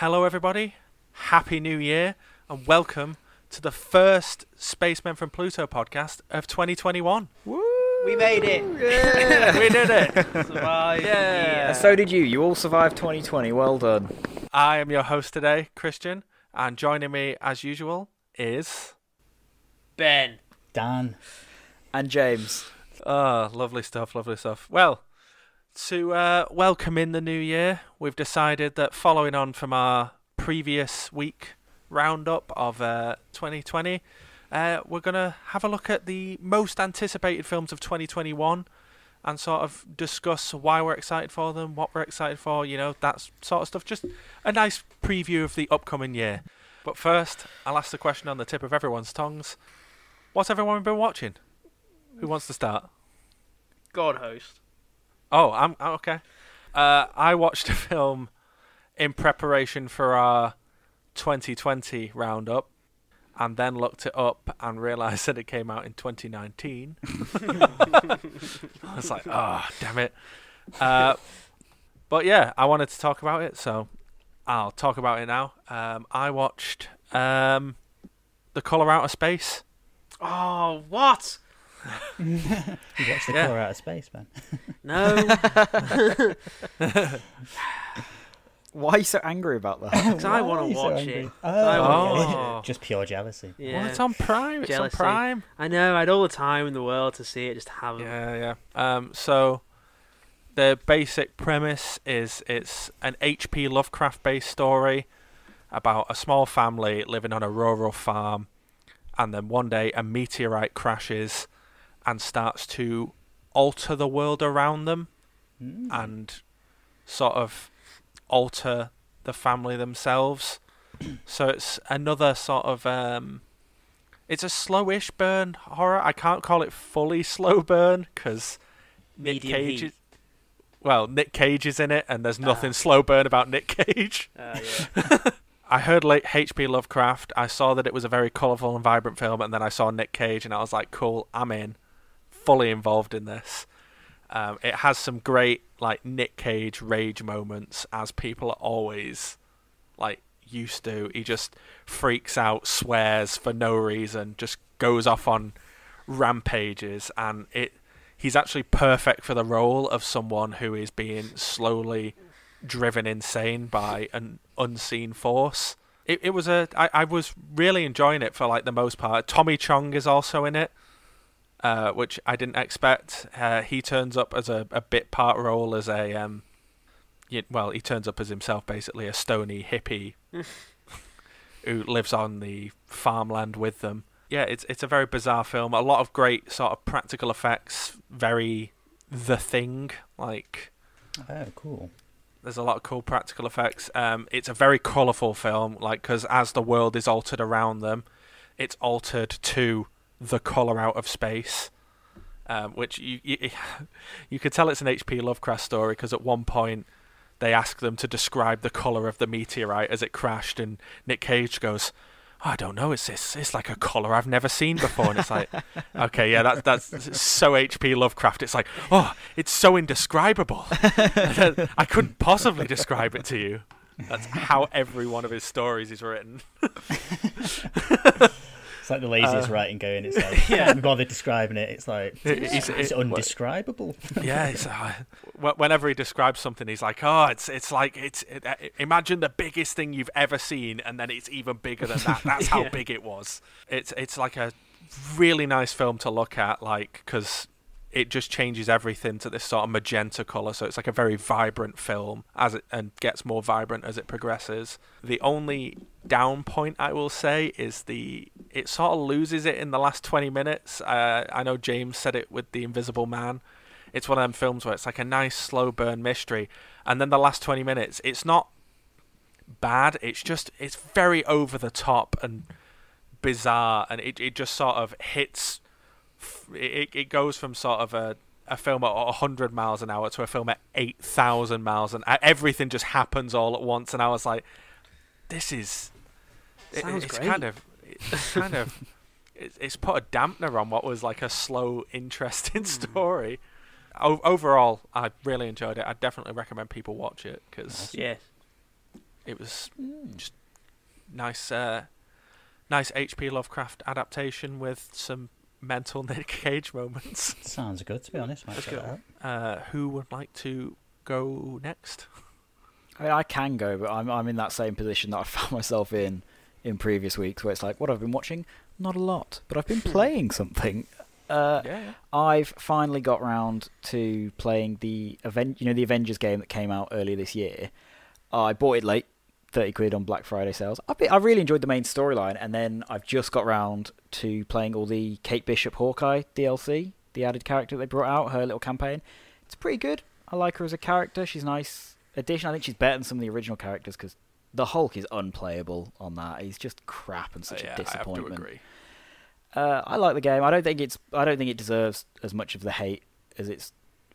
Hello, everybody. Happy New Year, and welcome to the first Spacemen from Pluto podcast of 2021. We made it. we did it. Survived. Yeah. And so did you. You all survived 2020. Well done. I am your host today, Christian, and joining me as usual is. Ben. Dan. And James. Oh, lovely stuff, lovely stuff. Well, to uh, welcome in the new year, we've decided that following on from our previous week roundup of uh, 2020, uh, we're going to have a look at the most anticipated films of 2021 and sort of discuss why we're excited for them, what we're excited for, you know, that sort of stuff. Just a nice preview of the upcoming year. But first, I'll ask the question on the tip of everyone's tongues. What's everyone been watching? Who wants to start? God host. Oh, I'm oh, okay. Uh, I watched a film in preparation for our 2020 roundup, and then looked it up and realised that it came out in 2019. I was like, oh, damn it. Uh, but yeah, I wanted to talk about it, so I'll talk about it now. Um, I watched um, The Colour Out of Space. Oh, what? You watched the Yeah. colour out of space, man. No, Why are you so angry about that? because I want to you so watch it. Oh, I wanna okay. watch it. Just pure jealousy. Yeah. Well, it's on Prime. It's Jealousy. on Prime. I know. I had all the time in the world to see it, just haven't. Yeah, yeah. Um, so the basic premise is it's an H.P. Lovecraft based story about a small family living on a rural farm, and then one day a meteorite crashes and starts to alter the world around them Mm. and sort of alter the family themselves. so it's another sort of um, it's a slowish burn horror. I can't call it fully slow burn because Nick Cage. heat. Is, well, Nick Cage is in it, and there's nothing Ah. slow burn about Nick Cage. Uh, yeah. I heard late H.P. Lovecraft. I saw that it was a very colourful and vibrant film, and then I saw Nick Cage, and I was like, "Cool, I'm in, fully involved in this." Um, it has some great like Nick Cage rage moments, as people are always like used to. He just freaks out, swears for no reason, just goes off on rampages, and it. He's actually perfect for the role of someone who is being slowly driven insane by an unseen force. It, it was a I, I was really enjoying it for like the most part. Tommy Chong is also in it, uh, which I didn't expect. Uh, he turns up as a, a bit part role as a um, well, he turns up as himself basically a stony hippie who lives on the farmland with them. Yeah, it's it's a very bizarre film. A lot of great sort of practical effects. Very the thing like Oh, cool. there's a lot of cool practical effects. Um, it's a very colourful film, like because as the world is altered around them, it's altered to the colour out of space, um, which you, you you could tell it's an H.P. Lovecraft story because at one point they ask them to describe the colour of the meteorite as it crashed, and Nick Cage goes. "Oh, I don't know. It's, it's it's like a colour I've never seen before, and it's like, okay, yeah, that's that's so H.P. Lovecraft. It's like, oh, it's so indescribable. I couldn't possibly describe it to you. That's how every one of his stories is written. It's like the laziest Uh, writing going. It's like, yeah. can't be bothered describing it. It's like, It's- it's, it- undescribable. yeah, it's, uh, whenever he describes something, he's like, "Oh, it's it's like it's it, uh, imagine the biggest thing you've ever seen, and then it's even bigger than that. That's how Yeah. big it was. It's it's like a really nice film to look at, like because it just changes everything to this sort of magenta color. So it's like a very vibrant film as it and gets more vibrant as it progresses. The only down point I will say is the it sort of loses it in the last 20 minutes. Uh, I know James said it with The Invisible Man. It's one of them films where it's like a nice slow burn mystery, and then the last 20 minutes, it's not bad. It's just it's very over the top and bizarre, and it it just sort of hits. It it goes from sort of a a film at 100 miles an hour to a film at 8,000 miles an hour. Everything just happens all at once, and I was like, this is. it- Sounds it's great. kind of. It's kind of. it's, it's put a dampener on what was like a slow, interesting Hmm. story. O- overall, I really enjoyed it. I definitely recommend people watch it because Yes. it was just nice, uh, nice H.P. Lovecraft adaptation with some mental Nick Cage moments. Sounds good, to be honest. Might Let's go. Uh, who would like to go next? I mean, I can go, but I'm I'm in that same position that I found myself in in previous weeks, where it's like, what I've been watching, not a lot, but I've been playing something. Uh, yeah, yeah. I've finally got round to playing the event, you know, the Avengers game that came out earlier this year. I bought it late, thirty quid on Black Friday sales. I I really enjoyed the main storyline, and then I've just got round to playing all the Kate Bishop Hawkeye DLC, the added character they brought out, her little campaign. It's pretty good. I like her as a character. She's a nice addition. I think she's better than some of the original characters because the Hulk is unplayable on that. He's just crap and such Uh, yeah, a I have to disappointment. agree. Uh, I like the game. I don't think it's. I don't think it deserves as much of the hate as it's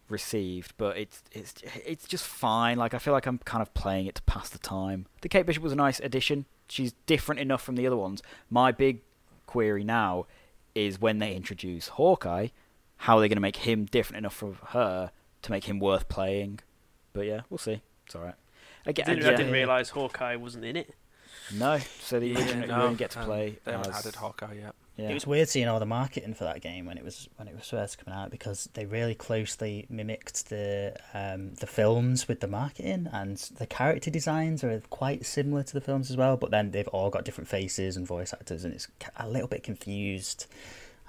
received, but it's it's it's just fine. Like I feel like I'm kind of playing it to pass the time. The Kate Bishop was a nice addition. She's different enough from the other ones. My big query now is when they introduce Hawkeye, how are they going to make him different enough from her to make him worth playing? But yeah, we'll see. It's all right. Again, I didn't, yeah, I didn't realise Hawkeye wasn't in it. No, so the Yeah, original, no, you only get to um, play. They haven't as- added Hawkeye yet. Yeah. It was weird seeing all the marketing for that game when it was when it was first coming out because they really closely mimicked the um, the films with the marketing and the character designs are quite similar to the films as well. But then they've all got different faces and voice actors, and it's a little bit confused.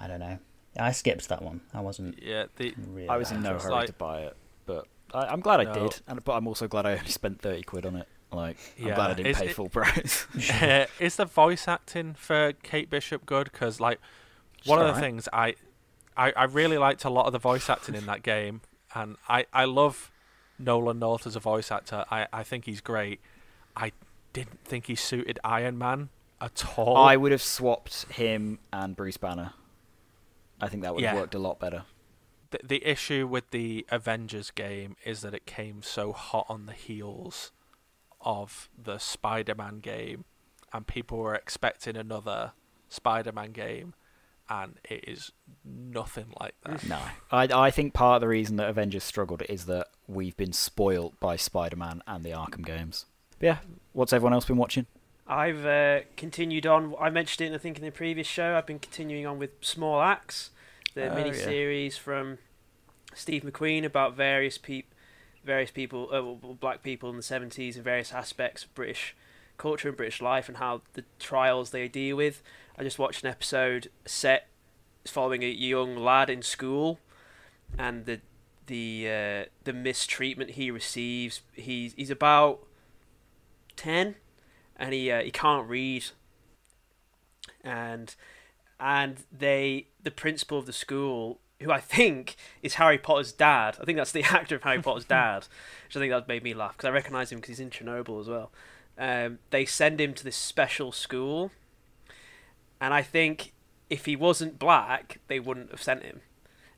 I don't know. I skipped that one. I wasn't Yeah, the really. I was in no hurry like- to buy it, but I, I'm glad I did. And but I'm also glad I only spent thirty quid on it. Like I'm glad I didn't is pay it- full price. uh, is the voice acting for Kate Bishop good? Because like one of the alright. things I, I I really liked a lot of the voice acting in that game, and I I love Nolan North as a voice actor. I I think he's great. I didn't think he suited Iron Man at all. I would have swapped him and Bruce Banner. I think that would have Yeah. worked a lot better. The, the issue with the Avengers game is that it came so hot on the heels of the Spider-Man game, and people were expecting another Spider-Man game, and it is nothing like that. No, I I think part of the reason that Avengers struggled is that we've been spoilt by Spider-Man and the Arkham games. But yeah, what's everyone else been watching? I've uh, continued on. I mentioned it, I think, in the previous show. I've been continuing on with Small Axe, the Oh, mini yeah. series from Steve McQueen about various peop- various people, uh, black people in the seventies, and various aspects of British culture and British life, and how the trials they deal with. I just watched an episode set following a young lad in school, and the the uh, the mistreatment he receives. He's he's about ten and he uh, he can't read and and they the principal of the school who I think is Harry Potter's dad I think that's the actor of Harry Potter's dad which I think that made me laugh because I recognise him because he's in Chernobyl as well. Um, they send him to this special school and I think if he wasn't black they wouldn't have sent him.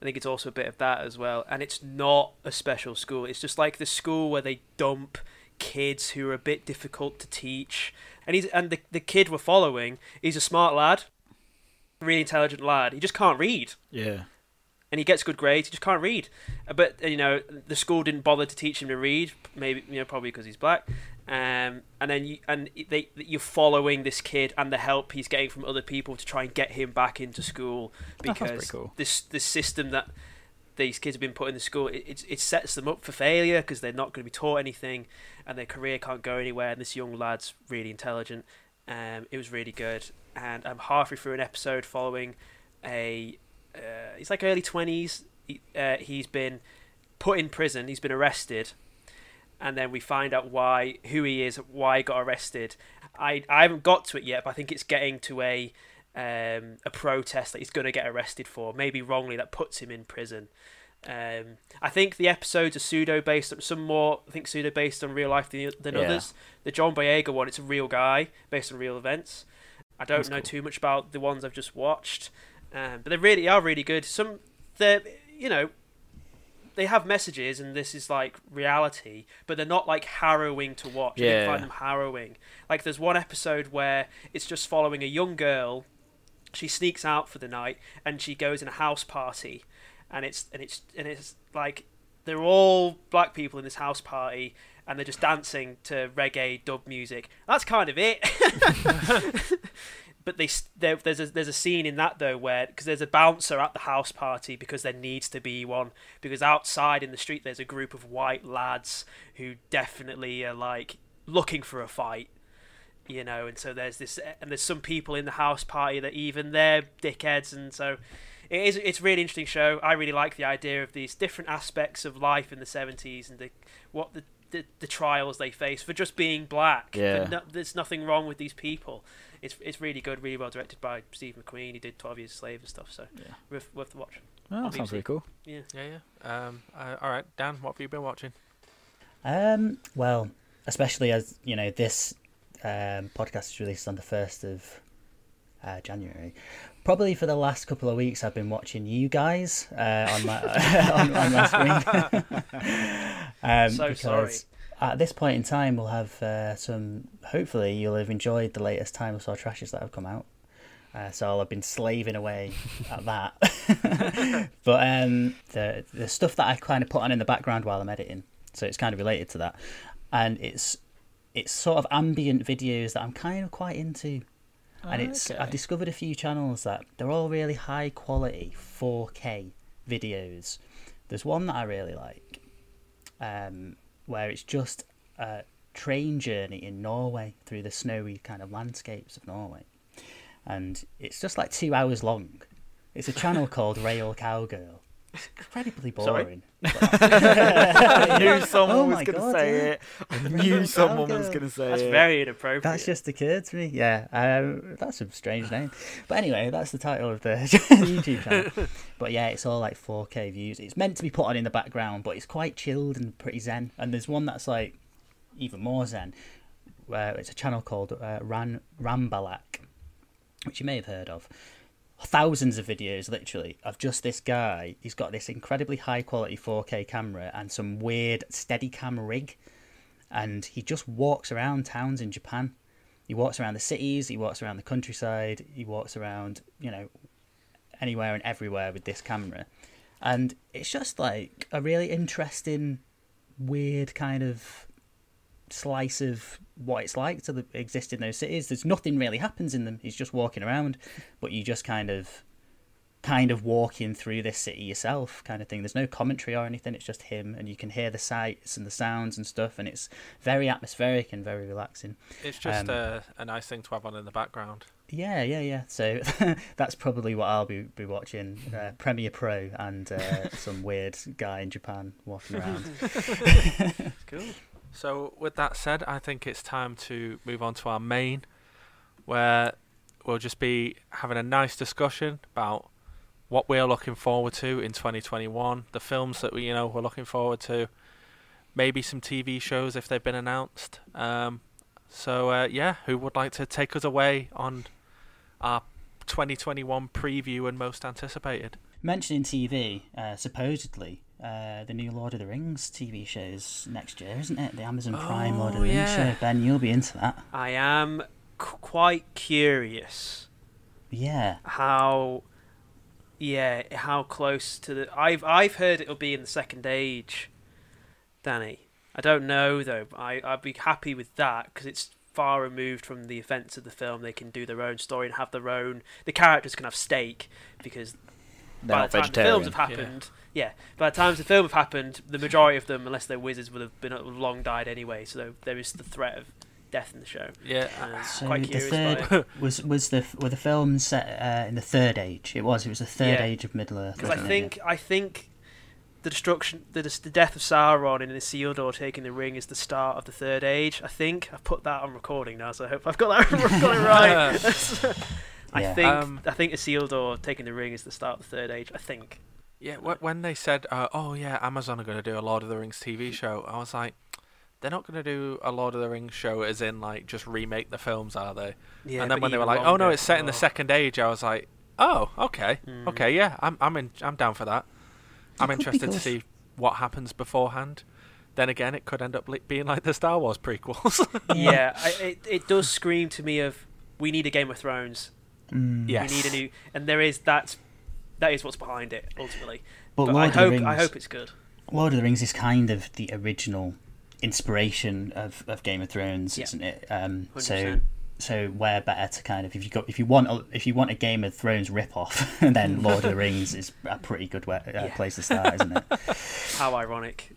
I think it's also a bit of that as well and it's not a special school. It's just like the school where they dump kids who are a bit difficult to teach. And he's and the the kid we're following, he's a smart lad, really intelligent lad. He just can't read, Yeah, and he gets good grades. He just can't read. Uh, But uh, you know, the school didn't bother to teach him to read. Maybe you know, probably because he's black. Um, and then you and they you're following this kid and the help he's getting from other people to try and get him back into school sounds because cool. this this system that these kids have been put in the school it, it, it sets them up for failure because they're not going to be taught anything and their career can't go anywhere and this young lad's really intelligent um, it was really good. And i'm halfway through an episode following a uh, he's like early 20s he, uh, he's been put in prison. He's been arrested. And then we find out why who he is why he got arrested. I i haven't got to it yet but i think it's getting to a um, a protest that he's going to get arrested for, maybe wrongly, that puts him in prison. Um, I think the episodes are pseudo based on some more. I think pseudo based on real life than, than Yeah. others. The John Boyega one, it's a real guy based on real events. I don't That's know cool. too much about the ones I've just watched, um, but they really are really good. Some they you know they have messages and this is like reality, but they're not like harrowing to watch. I didn't Yeah. find them harrowing. Like there's one episode where it's just following a young girl. she sneaks out for the night and she goes in a house party, and it's and it's and it's like they're all black people in this house party and they're just dancing to reggae dub music. That's kind of it. but they there, there's a there's a scene in that though where because there's a bouncer at the house party because there needs to be one because outside in the street there's a group of white lads who definitely are like looking for a fight you know and so there's this and there's some people in the house party that even they're dickheads and so it is it's a really interesting show i really like the idea of these different aspects of life in the 70s and the, what the the, the trials they face for just being black. Yeah. No, there's nothing wrong with these people. It's it's really good, really well directed by Steve McQueen. He did Twelve Years a Slave and stuff, so Yeah. worth, worth the watch. Oh, that sounds Obviously. really cool. Yeah. Yeah, yeah. Um, uh, all right, Dan, what have you been watching? Um, well, especially as you know, this um, podcast is released on the first of uh, January. Probably for the last couple of weeks, I've been watching you guys uh, on my on, on my screen. um, So because sorry. At this point in time, we'll have uh, some. Hopefully, you'll have enjoyed the latest Time of Saw trashes that have come out. Uh, so I'll have been slaving away at that. but um, the the stuff that I kind of put on in the background while I'm editing, so it's kind of related to that, and it's it's sort of ambient videos that I'm kind of quite into, and it's Okay. I've discovered a few channels that they're all really high quality 4K videos. There's one that I really like, um, where it's just a train journey in Norway through the snowy kind of landscapes of Norway and it's just like two hours long. It's a channel called Rail Cowgirl. It's incredibly Sorry? boring. I knew someone Oh was going to say yeah. it. I knew someone was going to say That's it. That's very inappropriate. That's just occurred to me. Yeah, um, that's a strange name. But anyway, that's the title of the YouTube channel. But yeah, it's all like 4K views. It's meant to be put on in the background, but it's quite chilled and pretty zen. And there's one that's like even more zen, where it's a channel called uh, Ran Rambalac, which you may have heard of. Thousands of videos, literally, of just this guy. He's got this incredibly high quality 4K camera and some weird steady Steadicam rig, and he just walks around towns in Japan. He walks around the cities, he walks around the countryside, he walks around, you know, anywhere and everywhere with this camera. And it's just like a really interesting, weird kind of slice of what it's like to the, exist in those cities. There's nothing really happens in them. He's just walking around, but you just kind of kind of walking through this city yourself kind of thing. There's no commentary or anything. It's just him and you can hear the sights and the sounds and stuff and it's very atmospheric and very relaxing. It's just Um, a, a nice thing to have on in the background. Yeah, yeah, yeah. So that's probably what I'll be be watching: uh, Premiere Pro and uh, some weird guy in Japan walking around. cool. So, with that said, I think it's time to move on to our main, where we'll just be having a nice discussion about what we're looking forward to in 2021, the films that we, you know, we're looking forward to, maybe some TV shows if they've been announced. Um, so, uh, yeah, who would like to take us away on our 2021 preview and most anticipated? Mentioning TV, uh, supposedly uh, the new Lord of the Rings TV shows next year, isn't it? The Amazon Prime Lord of Oh, the Rings show. Ben, you'll be into that. I am c- quite curious Yeah. how, yeah, how close to the. I've I've heard it'll be in the second age, Danny. I don't know though. I I'd be happy with that because it's far removed from the events of the film. They can do their own story and have their own. The characters can have stake because They're by not the time the films have happened, yeah. by the time the film have happened, the majority of them, unless they're wizards, would have been would have long died anyway. So there is the threat of death in the show. Yeah, Uh, So quite the curious third was was the were the films set uh, in the Third Age? It was. It was the Third Yeah. Age of Middle Earth. Because I wasn't it? think I think the destruction, the, the death of Sauron and Isildur taking the ring is the start of the Third Age. I think I've put that on recording now, so I hope I've got that got it right. I Yeah. think Um, I think Isildur taking the ring is the start of the Third Age. I think. Yeah, when they said, uh, "Oh yeah, Amazon are going to do a Lord of the Rings TV show," I was like, "They're not going to do a Lord of the Rings show, as in like just remake the films, are they?" Yeah, and then when they were like, "Oh no, it's set in the. Second Age," I was like, "Oh, okay, Mhm. okay, yeah, I'm I'm in, I'm down for that. I'm could be interested to see what happens beforehand." Then again, it could end up li- being like the Star Wars prequels. yeah, I, it it does scream to me of we need a Game of Thrones Mm. Yes. We need a new, and there is that. That is what's behind it ultimately. But, But, Lord I of the hope Rings, I hope it's good. Lord of the Rings is kind of the original inspiration of, of Game of Thrones, Yeah. isn't it? Um, so 100%. so where better to kind of if you got if you want a, if you want a Game of Thrones rip off, then Lord of the Rings is a pretty good way, uh, Yeah. place to start, isn't it? How ironic.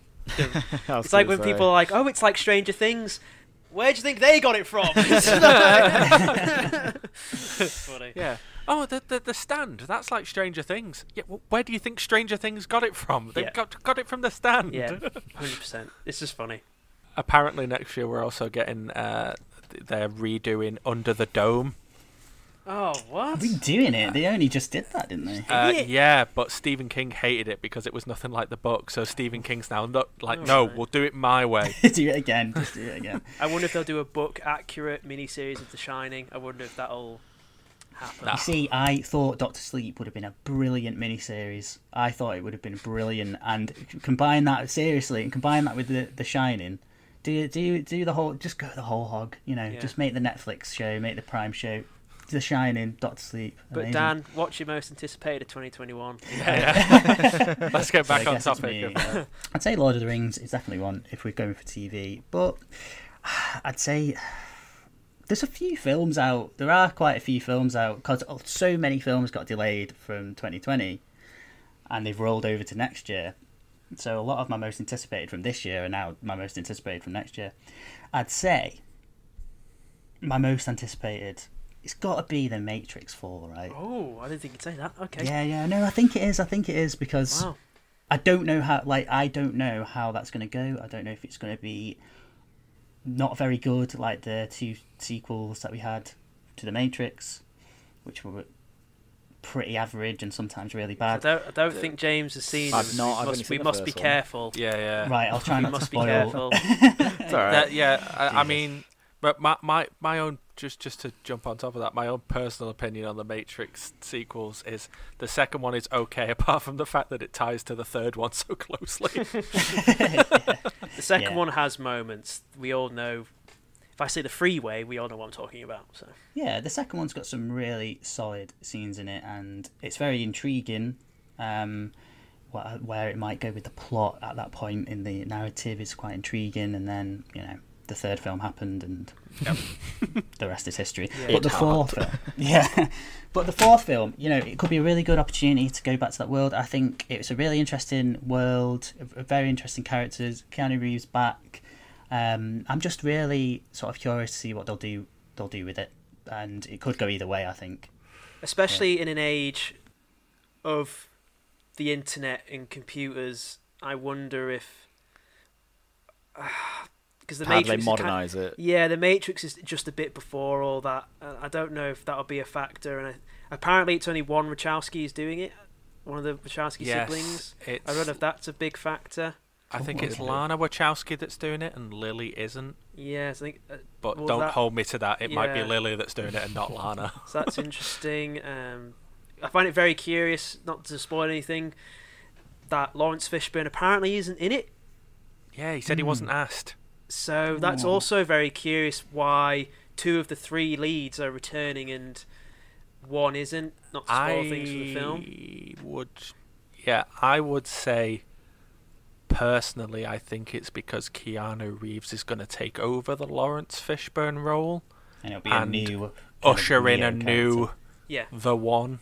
It's like when say. people are like, "Oh, it's like Stranger Things." Where do you think they got it from? Funny. Yeah. Oh, the, the the stand. That's like Stranger Things. Yeah. Well, where do you think Stranger Things got it from? They Yeah. got got it from the stand. Yeah, hundred percent. It's just funny. Apparently next year we're also getting uh th- they're redoing Under the Dome. Oh, what? Redoing it, they only just did that, didn't they? Uh, yeah, but Stephen King hated it because it was nothing like the book. So Stephen King's now not like, Oh, no, right. we'll do it my way. do it again, just do it again. I wonder if they'll do a book accurate miniseries of The Shining. I wonder if that'll happen. Nah. You see, I thought Doctor Sleep would have been a brilliant miniseries. I thought it would have been brilliant, and combine that seriously, and combine that with the The Shining. Do you do you do the whole, just go the whole hog. You know, Yeah. just make the Netflix show, make the Prime show, The Shining, Doctor Sleep. But amazing. Dan, what's your most anticipated of 2021? Yeah. Let's get So back on topic. me, of- I'd say Lord of the Rings is definitely one if we're going for TV, but I'd say there's a few films out. There are quite a few films out because so many films got delayed from 2020, and they've rolled over to next year. So a lot of my most anticipated from this year are now my most anticipated from next year. I'd say my most anticipated. It's got to be the Matrix Four, right? Oh, I didn't think you'd say that. Okay. Yeah, yeah, no, I think it is. I think it is because Wow. I don't know how like I don't know how that's going to go. I don't know if it's going to be not very good like the two sequels that we had to the Matrix, which were pretty average and sometimes really I bad. don't, I don't think James has seen I've them. not- We I've must, we the must be one. careful. Yeah, yeah. Right, I'll try We not to must be careful. It's all right. That, yeah, I, I mean, but my, my my own just just to jump on top of that, my own personal opinion on the Matrix sequels is the second one is okay, apart from the fact that it ties to the third one so closely. The second Yeah. one has moments. We all know. If I say the freeway, we all know what I'm talking about. So Yeah, the second one's got some really solid scenes in it, and it's very intriguing. Um, where it might go with the plot at that point in the narrative is quite intriguing, and then you know the third film happened, and the rest is history. Yeah. But the It fourth, film, yeah, but the fourth film, you know, it could be a really good opportunity to go back to that world. I think it's a really interesting world, a- a very interesting characters. Keanu Reeves back. Um, I'm just really sort of curious to see what they'll do. They'll do with it, and it could go either way. I think. especially in an age of the internet and computers, I wonder if because the How do they Matrix is kind- modernise it? Yeah, the Matrix is just a bit before all that. Uh, I don't know if that'll be a factor. And I, apparently, it's only one Wachowski is doing it. One of the Wachowski siblings. it's, I don't know if that's a big factor. I think Oh, it's okay. Lana Wachowski that's doing it, and Lily isn't. Yes, I think uh, But Well, don't that- hold me to that. It might be Lily that's doing it and not Lana. so that's interesting. Um, I find it very curious, not to spoil anything, that Laurence Fishburne apparently isn't in it. yeah, he said he Hmm. wasn't asked. So that's Oh. also very curious why two of the three leads are returning and one isn't. Not to spoil things for the film. Would, yeah, I would say personally, I think it's because Keanu Reeves is going to take over the Laurence Fishburne role, And it'll be And a new usher in a Neo new. Yeah. the one.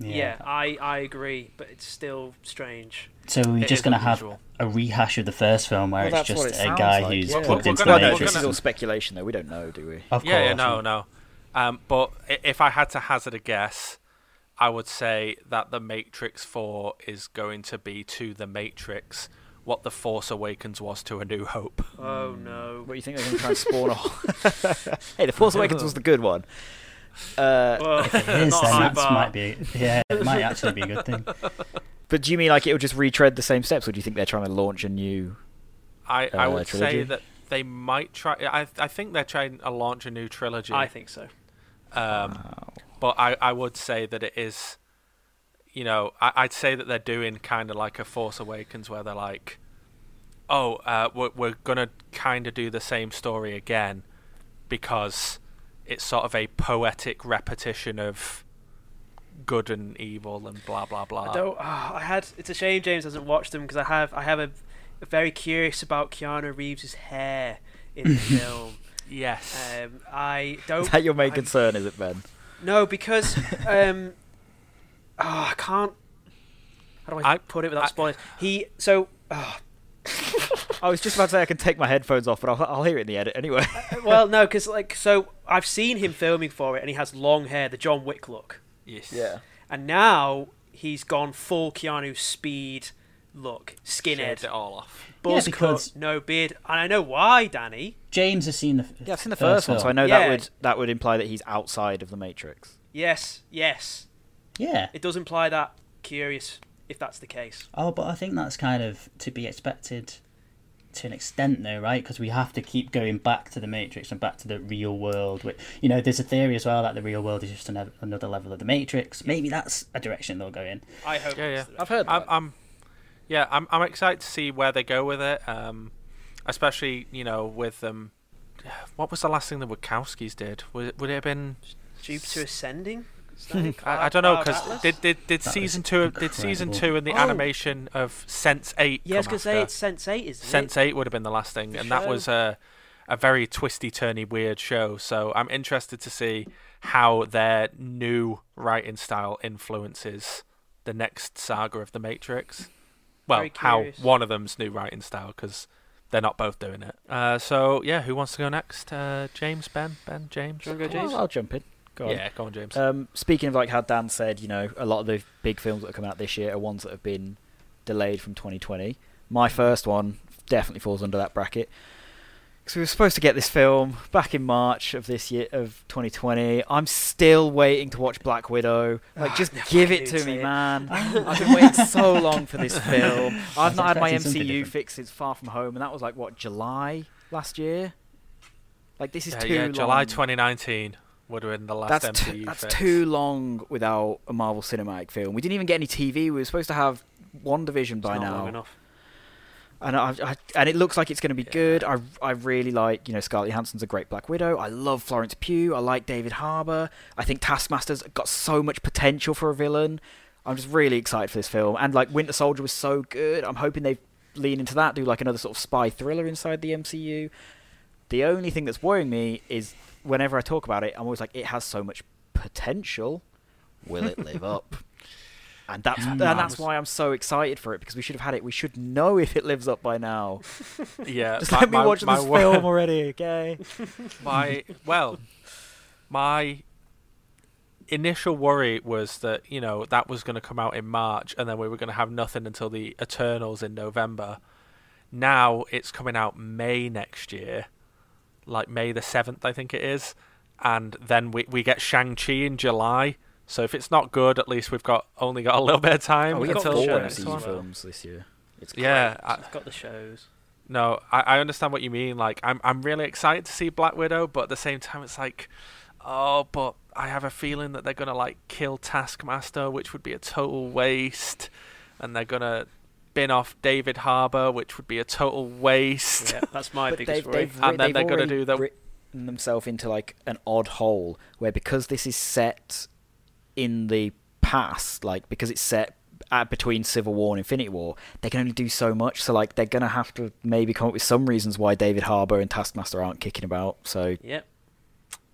Yeah, I, I agree, but it's still strange. So we're It just going to have a rehash of the first film where Well, it's just it a guy like, who's yeah. plugged We're into gonna- the we're this is all speculation, though. We don't know, do we? Of course. yeah, yeah, no, no. Um, but if I had to hazard a guess, I would say that the Matrix Four is going to be to the Matrix what the Force Awakens was to A New Hope. Oh no. What do you think they're going to try and spawn off? hey, the Force Awakens was the good one. Uh, Well, If it is, then that might be. Yeah, it might actually be a good thing. but do you mean like it will just retread the same steps, or do you think they're trying to launch a new? I, I Uh, would trilogy? say that they might try. I I think they're trying to launch a new trilogy. I think so. Um, Wow. but I, I would say that it is, you know, I, I'd say that they're doing kind of like a Force Awakens where they're like, oh, uh, we're, we're going to kind of do the same story again because it's sort of a poetic repetition of good and evil and blah blah blah. I don't. ah, I had. It's a shame James hasn't watched them because I have. I have a, a very curious about Keanu Reeves' hair in the film. Yes. Um, I don't. Is that your main I- concern, is it, Ben? No, because um, oh, I can't. How do I, I- put it without I- spoiling? He so. ah, I was just about to say I can take my headphones off, but I'll, I'll hear it in the edit anyway. well, no, because like so, I've seen him filming for it, and he has long hair, the John Wick look, yes. and now he's gone full Keanu speed look, Shaved skinhead, it all off. buzz because- cut, no beard, and I know why, Danny. James has seen the. f- Yeah, I've seen the first one, so I know Yeah. that would that would imply that he's outside of the Matrix. Yes, yes, Yeah. it does imply that. Curious if that's the case. Oh, but I think that's kind of to be expected to an extent, though, right? Because we have to keep going back to the Matrix and back to the real world. Which, you know, there's a theory as well that the real world is just another, another level of the Matrix. Maybe that's a direction they'll go in. I hope. Yeah, yeah. I've heard I'm, that. I'm, yeah, I'm, I'm excited to see where they go with it. Um, especially you know with um, what was the last thing the Wachowskis did? Would it, would it have been? Jupiter ascending. Is? I, I don't know because did did, did That season was two did season two and the Oh. animation of Sense8? Yeah, I was gonna say it's Sense8, isn't Sense? Eight would have been the last thing, The and that was a a very twisty, turny, weird show. So I'm interested to see how their new writing style influences the next saga of the Matrix. Well, how one of them's new writing style because they're not both doing it. Uh, so yeah, who wants to go next? Uh, James, Ben, Ben, James. Do you wanna go, Well, James? I'll jump in. Go on. Yeah, go on, James. Um, speaking of like how Dan said, you know, a lot of the big films that have come out this year are ones that have been delayed from 2020. My first one definitely falls under that bracket. Because we were supposed to get this film back in March of this year of 2020. I'm still waiting to watch Black Widow. Like, Ah, just give it to me, it. man. I've been waiting so long for this film. I've not had my MCU fix since Far From Home, and that was like what July last year. Like this is yeah, too yeah, July 2019 would have been the last That's MCU too, that's fix. too long without a Marvel Cinematic film. We didn't even get any TV. We were supposed to have WandaVision by now, long enough. and I, I, and it looks like it's going to be Yeah. good. I I really like you know Scarlett Johansson's a great Black Widow. I love Florence Pugh. I like David Harbour. I think Taskmaster's got so much potential for a villain. I'm just really excited for this film. And like Winter Soldier was so good. I'm hoping they lean into that, do like another sort of spy thriller inside the MCU. The only thing that's worrying me is whenever I talk about it, I'm always like, it has so much potential. Will it live up? And that's and that's why I'm so excited for it because we should have had it. We should know if it lives up by now. Yeah, Just my- let me my- watch my this wo- film already, okay? my well my initial worry was that you know that was going to come out in march and then we were going to have nothing until the eternals in november now it's coming out may next year like may the 7th i think it is and then we, we get shang-chi in july so if it's not good at least we've got only got a little bit of time Oh, we got got the until four the show next as MCU one. well. films this year. It's yeah I, I've got the shows. no, I, I understand what you mean. Like, I'm I'm really excited to see Black Widow, but at the same time, it's like, oh, but I have a feeling that they're gonna like kill Taskmaster, which would be a total waste, and they're gonna bin off David Harbour, which would be a total waste. Yeah, that's my but biggest they've, worry. they've, And then they've they're gonna do the- written themselves into like an odd hole where because this is set in the past, like because it's set at between Civil War and Infinity War, they can only do so much. So like they're gonna have to maybe come up with some reasons why David Harbour and Taskmaster aren't kicking about. So Yep.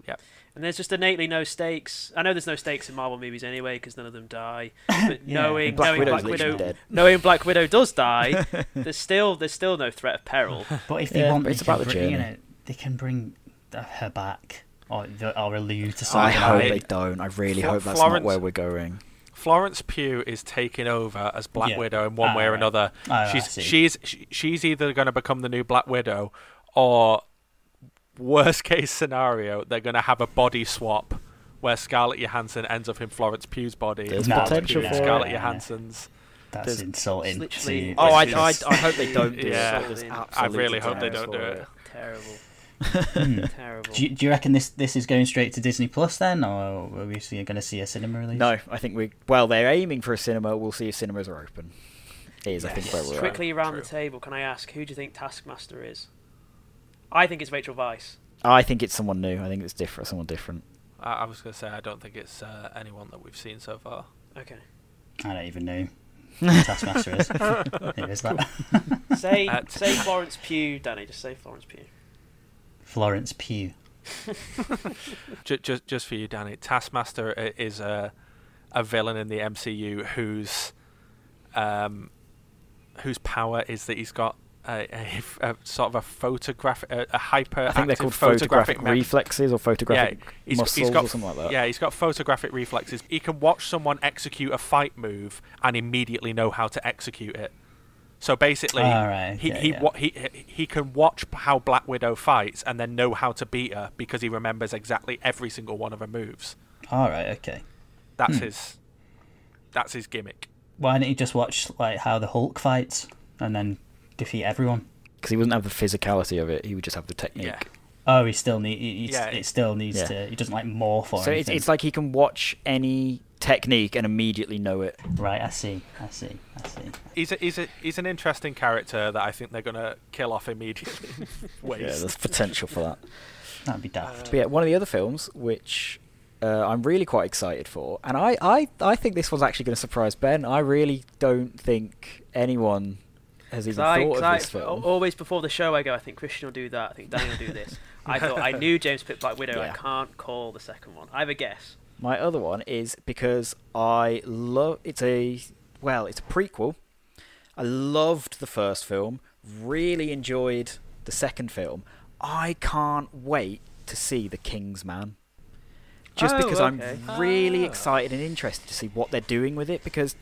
Yep. And there's just innately no stakes. I know there's no stakes in Marvel movies anyway because none of them die. But Yeah. knowing Black knowing Widow's Black Widow, dead. knowing Black Widow does die, there's still there's still no threat of peril. But if they Yeah, want, it's about the bring, you journey. know, they can bring uh, her back or, the- or allude to something. I hope I- they don't. I really Flo- hope that's Florence- not where we're going. Florence Pugh is taking over as Black Yeah. Widow in one Ah, way or right. another. Oh, she's she's she's either going to become the new Black Widow, or worst case scenario, they're going to have a body swap where Scarlett Johansson ends up in Florence Pugh's body. There's and No, potential for Scarlett it. Johansson's. That's There's- insulting. To- Oh, I, I, I hope they don't do Yeah. it. I I really hope they don't do it. it. Terrible. Hmm. Terrible. Do you, do you reckon this this is going straight to Disney Plus then, or are we going to see a cinema release? No, I think we. Well, they're aiming for a cinema. We'll see if cinemas are open. Is I think where we're. Quickly around True. the table, can I ask who do you think Taskmaster is? I think it's Rachel Weisz. I think it's someone new. I think it's different. Someone different. I, I was going to say I don't think it's uh, anyone that we've seen so far. Okay. I don't even know. Taskmaster is. Who is that? Say Uh, say Florence Pugh, Danny. Just say Florence Pugh. Florence Pugh. Just, just, just for you, Danny. Taskmaster is a a villain in the MCU whose um whose power is that he's got a, a, f- a sort of a photographic, a, a hyper. I think they're called photographic, photographic reflexes or photographic he's- muscles he's got or something like that. Yeah, he's got photographic reflexes. He can watch someone execute a fight move and immediately know how to execute it. So basically, All right, he okay, he, yeah. wa- he he he can watch how Black Widow fights and then know how to beat her because he remembers exactly every single one of her moves. All right, okay. That's Hmm. his that's his gimmick. Why don't you just watch like how the Hulk fights and then defeat everyone? Because he wouldn't have the physicality of it; he would just have the technique. Yeah. Oh, he still need. He, he- Yeah, it still needs Yeah. to. He doesn't like morph or So it's, it's like he can watch any technique and immediately know it. right. I see. I see. I see. He's a, he's a, he's an interesting character that I think they're gonna kill off immediately. Yeah, there's potential for that. That'd be daft. But yeah, one of the other films which uh, I'm really quite excited for, and I, I, I think this one's actually going to surprise Ben. I really don't think anyone has even I, thought of I- this film. always before the show, I go, I think Christian will do that. I think Danny will do this. I thought I knew James picked Black Widow. I can't call the second one. I have a guess. My other one is because I love it's a well, it's a prequel. I loved the first film, really enjoyed the second film. I can't wait to see The King's Man. Just Oh, because okay. I'm really Ah. excited and interested to see what they're doing with it because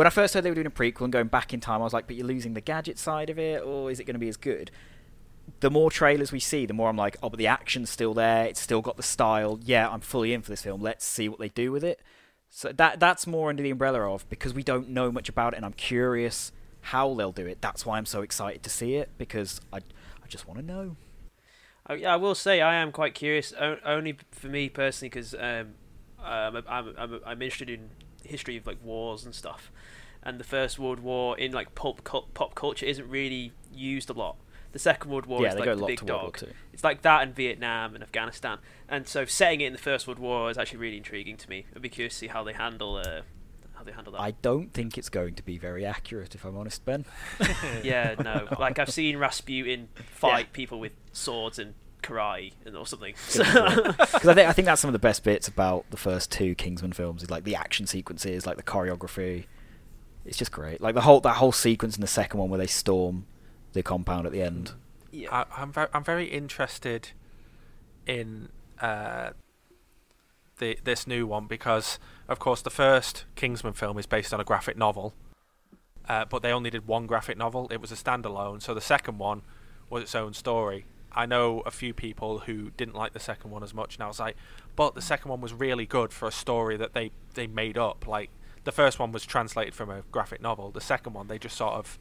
when I first heard they were doing a prequel and going back in time, I was like, but you're losing the gadget side of it, or is it going to be as good? The more trailers we see, the more I'm like, oh, but the action's still there. It's still got the style. Yeah, I'm fully in for this film. Let's see what they do with it. So that that's more under the umbrella of because we don't know much about it, and I'm curious how they'll do it. That's why I'm so excited to see it because I I just want to know. Yeah, I will say I am quite curious. Only for me personally, because um, um, I'm, I'm I'm interested in history of like wars and stuff, and the First World War in like pulp cult, pop culture isn't really used a lot. The Second World War yeah, is they like go a the lot big to dog. It's like that in Vietnam and Afghanistan, and so setting it in the First World War is actually really intriguing to me. I'd be curious to see how they handle uh, how they handle that. I don't think it's going to be very accurate, if I'm honest, Ben. yeah, no. Like I've seen Rasputin fight people with swords and karate and or something. So, Because I think I think that's some of the best bits about the first two Kingsman films is like the action sequences, like the choreography. It's just great. Like the whole that whole sequence in the second one where they storm the compound at the end. yeah. I, I'm very I'm very interested in uh, the this new one because of course the first Kingsman film is based on a graphic novel, uh, but they only did one graphic novel. It was a standalone. So the second one was its own story. I know a few people who didn't like the second one as much, and I was like, but the second one was really good for a story that they they made up. Like the first one was translated from a graphic novel. The second one they just sort of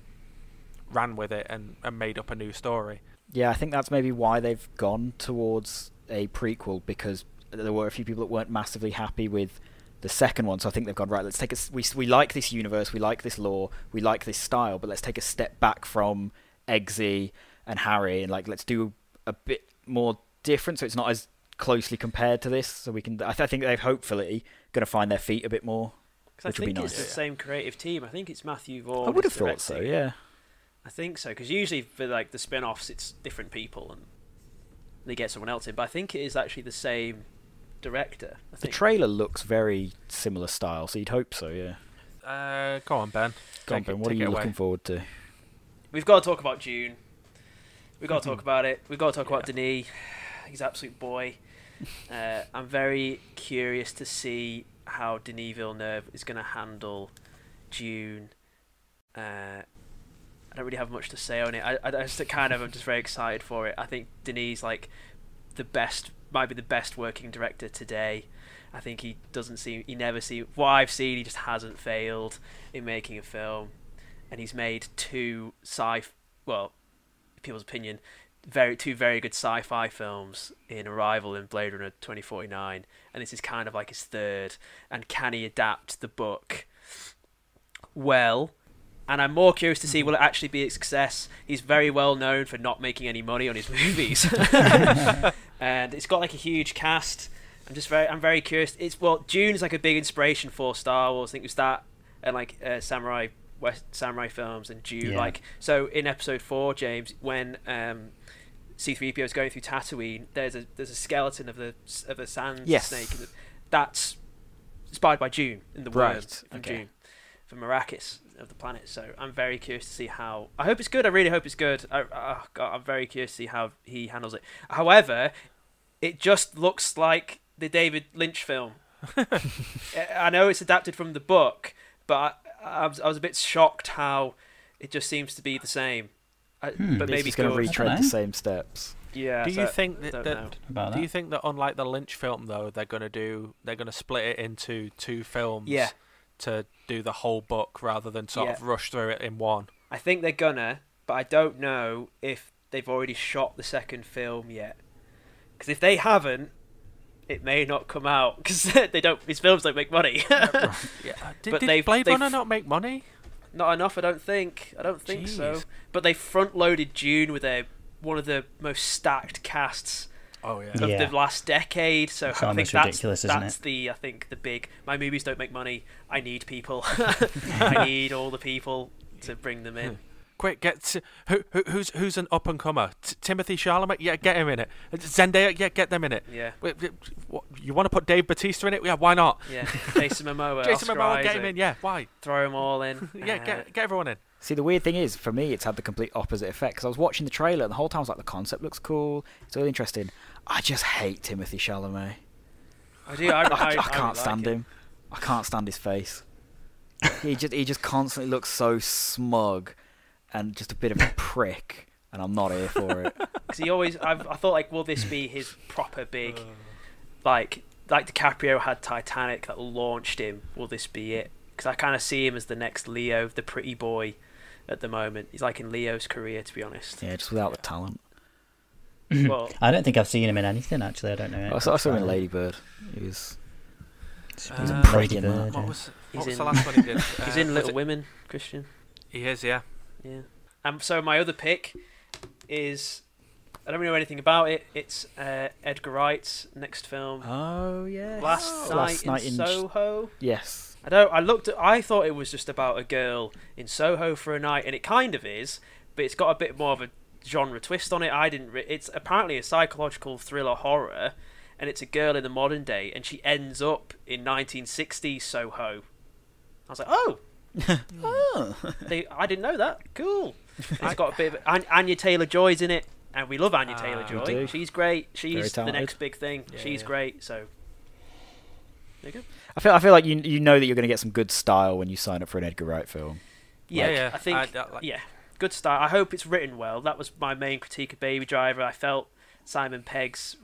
ran with it and, and made up a new story. Yeah, I think that's maybe why they've gone towards a prequel because there were a few people that weren't massively happy with the second one. So I think they've gone right. Let's take a we we like this universe, we like this lore, we like this style, but let's take a step back from Eggsy and Harry and like let's do a bit more different so it's not as closely compared to this. So we can. I, th- I think they're hopefully going to find their feet a bit more. 'Cause I which would be think it's the same creative team. I think it's Matthew Vaughn. I would have thought so. Yeah. I think so because usually for like the spin-offs, it's different people and they get someone else in. But I think it is actually the same director. I The trailer looks very similar style, so you'd hope so. Yeah. Uh, go on, Ben. Go on, Ben, what are you it away. looking forward to? We've got to talk about June. We've got to talk about it. We've got to talk about Denis. He's an absolute boy. Uh, I'm very curious to see how Denis Villeneuve is going to handle Dune. Uh, I don't really have much to say on it. I, I just kind of I'm just very excited for it. I think Denis like the best, might be the best working director today. I think he doesn't seem, he never see what I've seen. He just hasn't failed in making a film, and he's made two sci, well, people's opinion, very two very good sci-fi films in Arrival and Blade Runner 2049, and this is kind of like his third. And can he adapt the book well? And I'm more curious to see will it actually be a success. He's very well known for not making any money on his movies, and it's got like a huge cast. I'm just very I'm very curious. It's well, Dune is like a big inspiration for Star Wars. I think it was that and like uh, samurai West samurai films and Dune. Yeah. Like so in episode four, James, when um, C-3PO is going through Tatooine, there's a there's a skeleton of the of a sand Yes. snake. That's inspired by Dune in the worm Right, from okay. Dune, from Arrakis of the planet. So I'm very curious to see how. I hope it's good. I really hope it's good. I, I, God, I'm very curious to see how he handles it. However, it just looks like the David Lynch film. I know it's adapted from the book, but I, I, was, I was a bit shocked how it just seems to be the same. I, Hmm. But maybe he's going to retread the same steps. Yeah. Do so you think that, don't that do you think that unlike the Lynch film though, they're gonna do they're gonna split it into two films Yeah. to do the whole book rather than sort of rush through it in one? I think they're gonna, but I don't know if they've already shot the second film yet. Because if they haven't, it may not come out because they don't. These films don't make money. Yeah. Uh, did, But did they've- Blade they've- Runner not make money? not enough, I don't think. I don't think so. But they front loaded Dune with a one of the most stacked casts Oh yeah. of Yeah. the last decade. So It's I think that's ridiculous, isn't that's it? the I think the big. My movies don't make money. I need people. I need all the people to bring them in. Quick, get t- who, who who's who's an up and comer? T- Timothée Chalamet, yeah, get him in it. Zendaya, yeah, get them in it. Yeah, Wait, wait, what, you want to put Dave Bautista in it? Yeah, why not? yeah. Jason Momoa, Jason Oscar Momoa, get him in. Yeah, why? Throw them all in. Yeah, Uh, get get everyone in. See, the weird thing is, for me, it's had the complete opposite effect. Because I was watching the trailer, and the whole time I was like, the concept looks cool. It's really interesting. I just hate Timothée Chalamet. I do. I, I, I, I, I can't really stand like him. I can't stand his face. he just he just constantly looks so smug and just a bit of a prick, and I'm not here for it. Because he always, I've, I thought like, will this be his proper big, like, like DiCaprio had Titanic that launched him? Will this be it? Because I kind of see him as the next Leo, the pretty boy, at the moment. He's like in Leo's career, to be honest. Yeah, just without the talent. Well, I don't think I've seen him in anything actually. I don't know. I saw, I saw him in Lady Bird. He was He's a Uh, pretty Lady Bird. bird. What was He's what was in- the last one he did? he's Uh, in Little Women, Christian. He is, yeah. Yeah. Um. So my other pick is, I don't really know anything about it. It's uh, Edgar Wright's next film, Oh yeah. Last, Last Night, Night in in- Soho. Yes. I don't. I looked. At, I thought it was just about a girl in Soho for a night, and it kind of is, but it's got a bit more of a genre twist on it. I didn't. Re- it's apparently a psychological thriller horror, and it's a girl in the modern day, and she ends up in 1960s Soho. I was like, oh, Oh. they, I didn't know that. Cool. It's got a bit of An- Anya Taylor Joy's in it, and we love Anya Ah, Taylor Joy. She's great. She's the next big thing. Yeah, She's yeah. great. So there you go. I feel I feel like you you know that you're going to get some good style when you sign up for an Edgar Wright film. Yeah, Yeah, yeah. I think I- I like- yeah, good style. I hope it's written well. That was my main critique of Baby Driver. I felt Simon Pegg's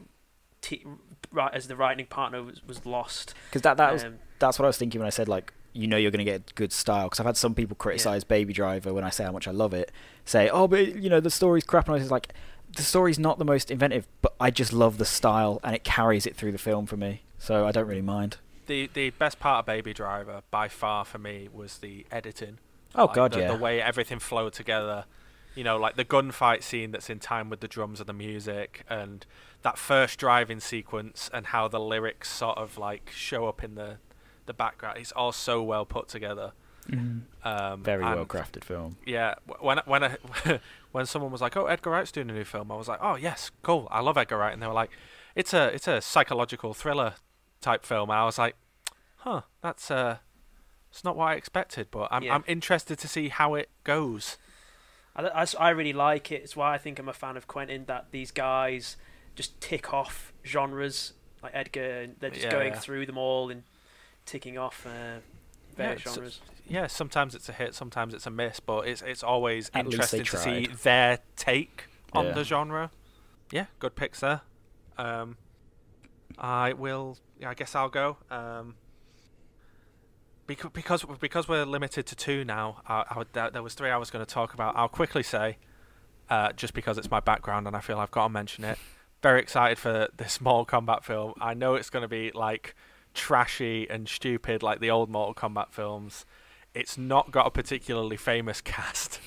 t- right as the writing partner was, was lost. Because that that was Um, that's what I was thinking when I said like you know you're going to get good style. Because I've had some people criticize Baby Driver when I say how much I love it. Say oh but you know the story's crap and I was like the story's not the most inventive, but I just love the style and it carries it through the film for me. So I don't really mind. The the best part of Baby Driver by far for me was the editing. Oh Like, god, the, yeah. The way everything flowed together. You know, like the gunfight scene that's in time with the drums and the music, and that first driving sequence, and how the lyrics sort of like show up in the the background. It's all so well put together. Mhm. Um, Very and well crafted film. Yeah, when when I, when someone was like, "Oh, Edgar Wright's doing a new film," I was like, "Oh yes, cool. I love Edgar Wright." And they were like, "It's a it's a psychological thriller type film." And I was like, "Huh, that's uh, it's not what I expected." But I'm Yeah. I'm interested to see how it goes. I, I, I really like it. It's why I think I'm a fan of Quentin. That these guys just tick off genres like Edgar. and They're just Yeah, going yeah. through them all and ticking off uh, various it's- genres. Yeah, sometimes it's a hit, sometimes it's a miss, but it's it's always At interesting to see their take on Yeah. the genre. Yeah, good picks there. Um, I will. Yeah, I guess I'll go. Um, because because because we're limited to two now. I, I would, there, there was three I was going to talk about. I'll quickly say, uh, just because it's my background and I feel I've got to mention it. Very excited for this Mortal Kombat film. I know it's going to be like trashy and stupid like the old Mortal Kombat films. It's not got a particularly famous cast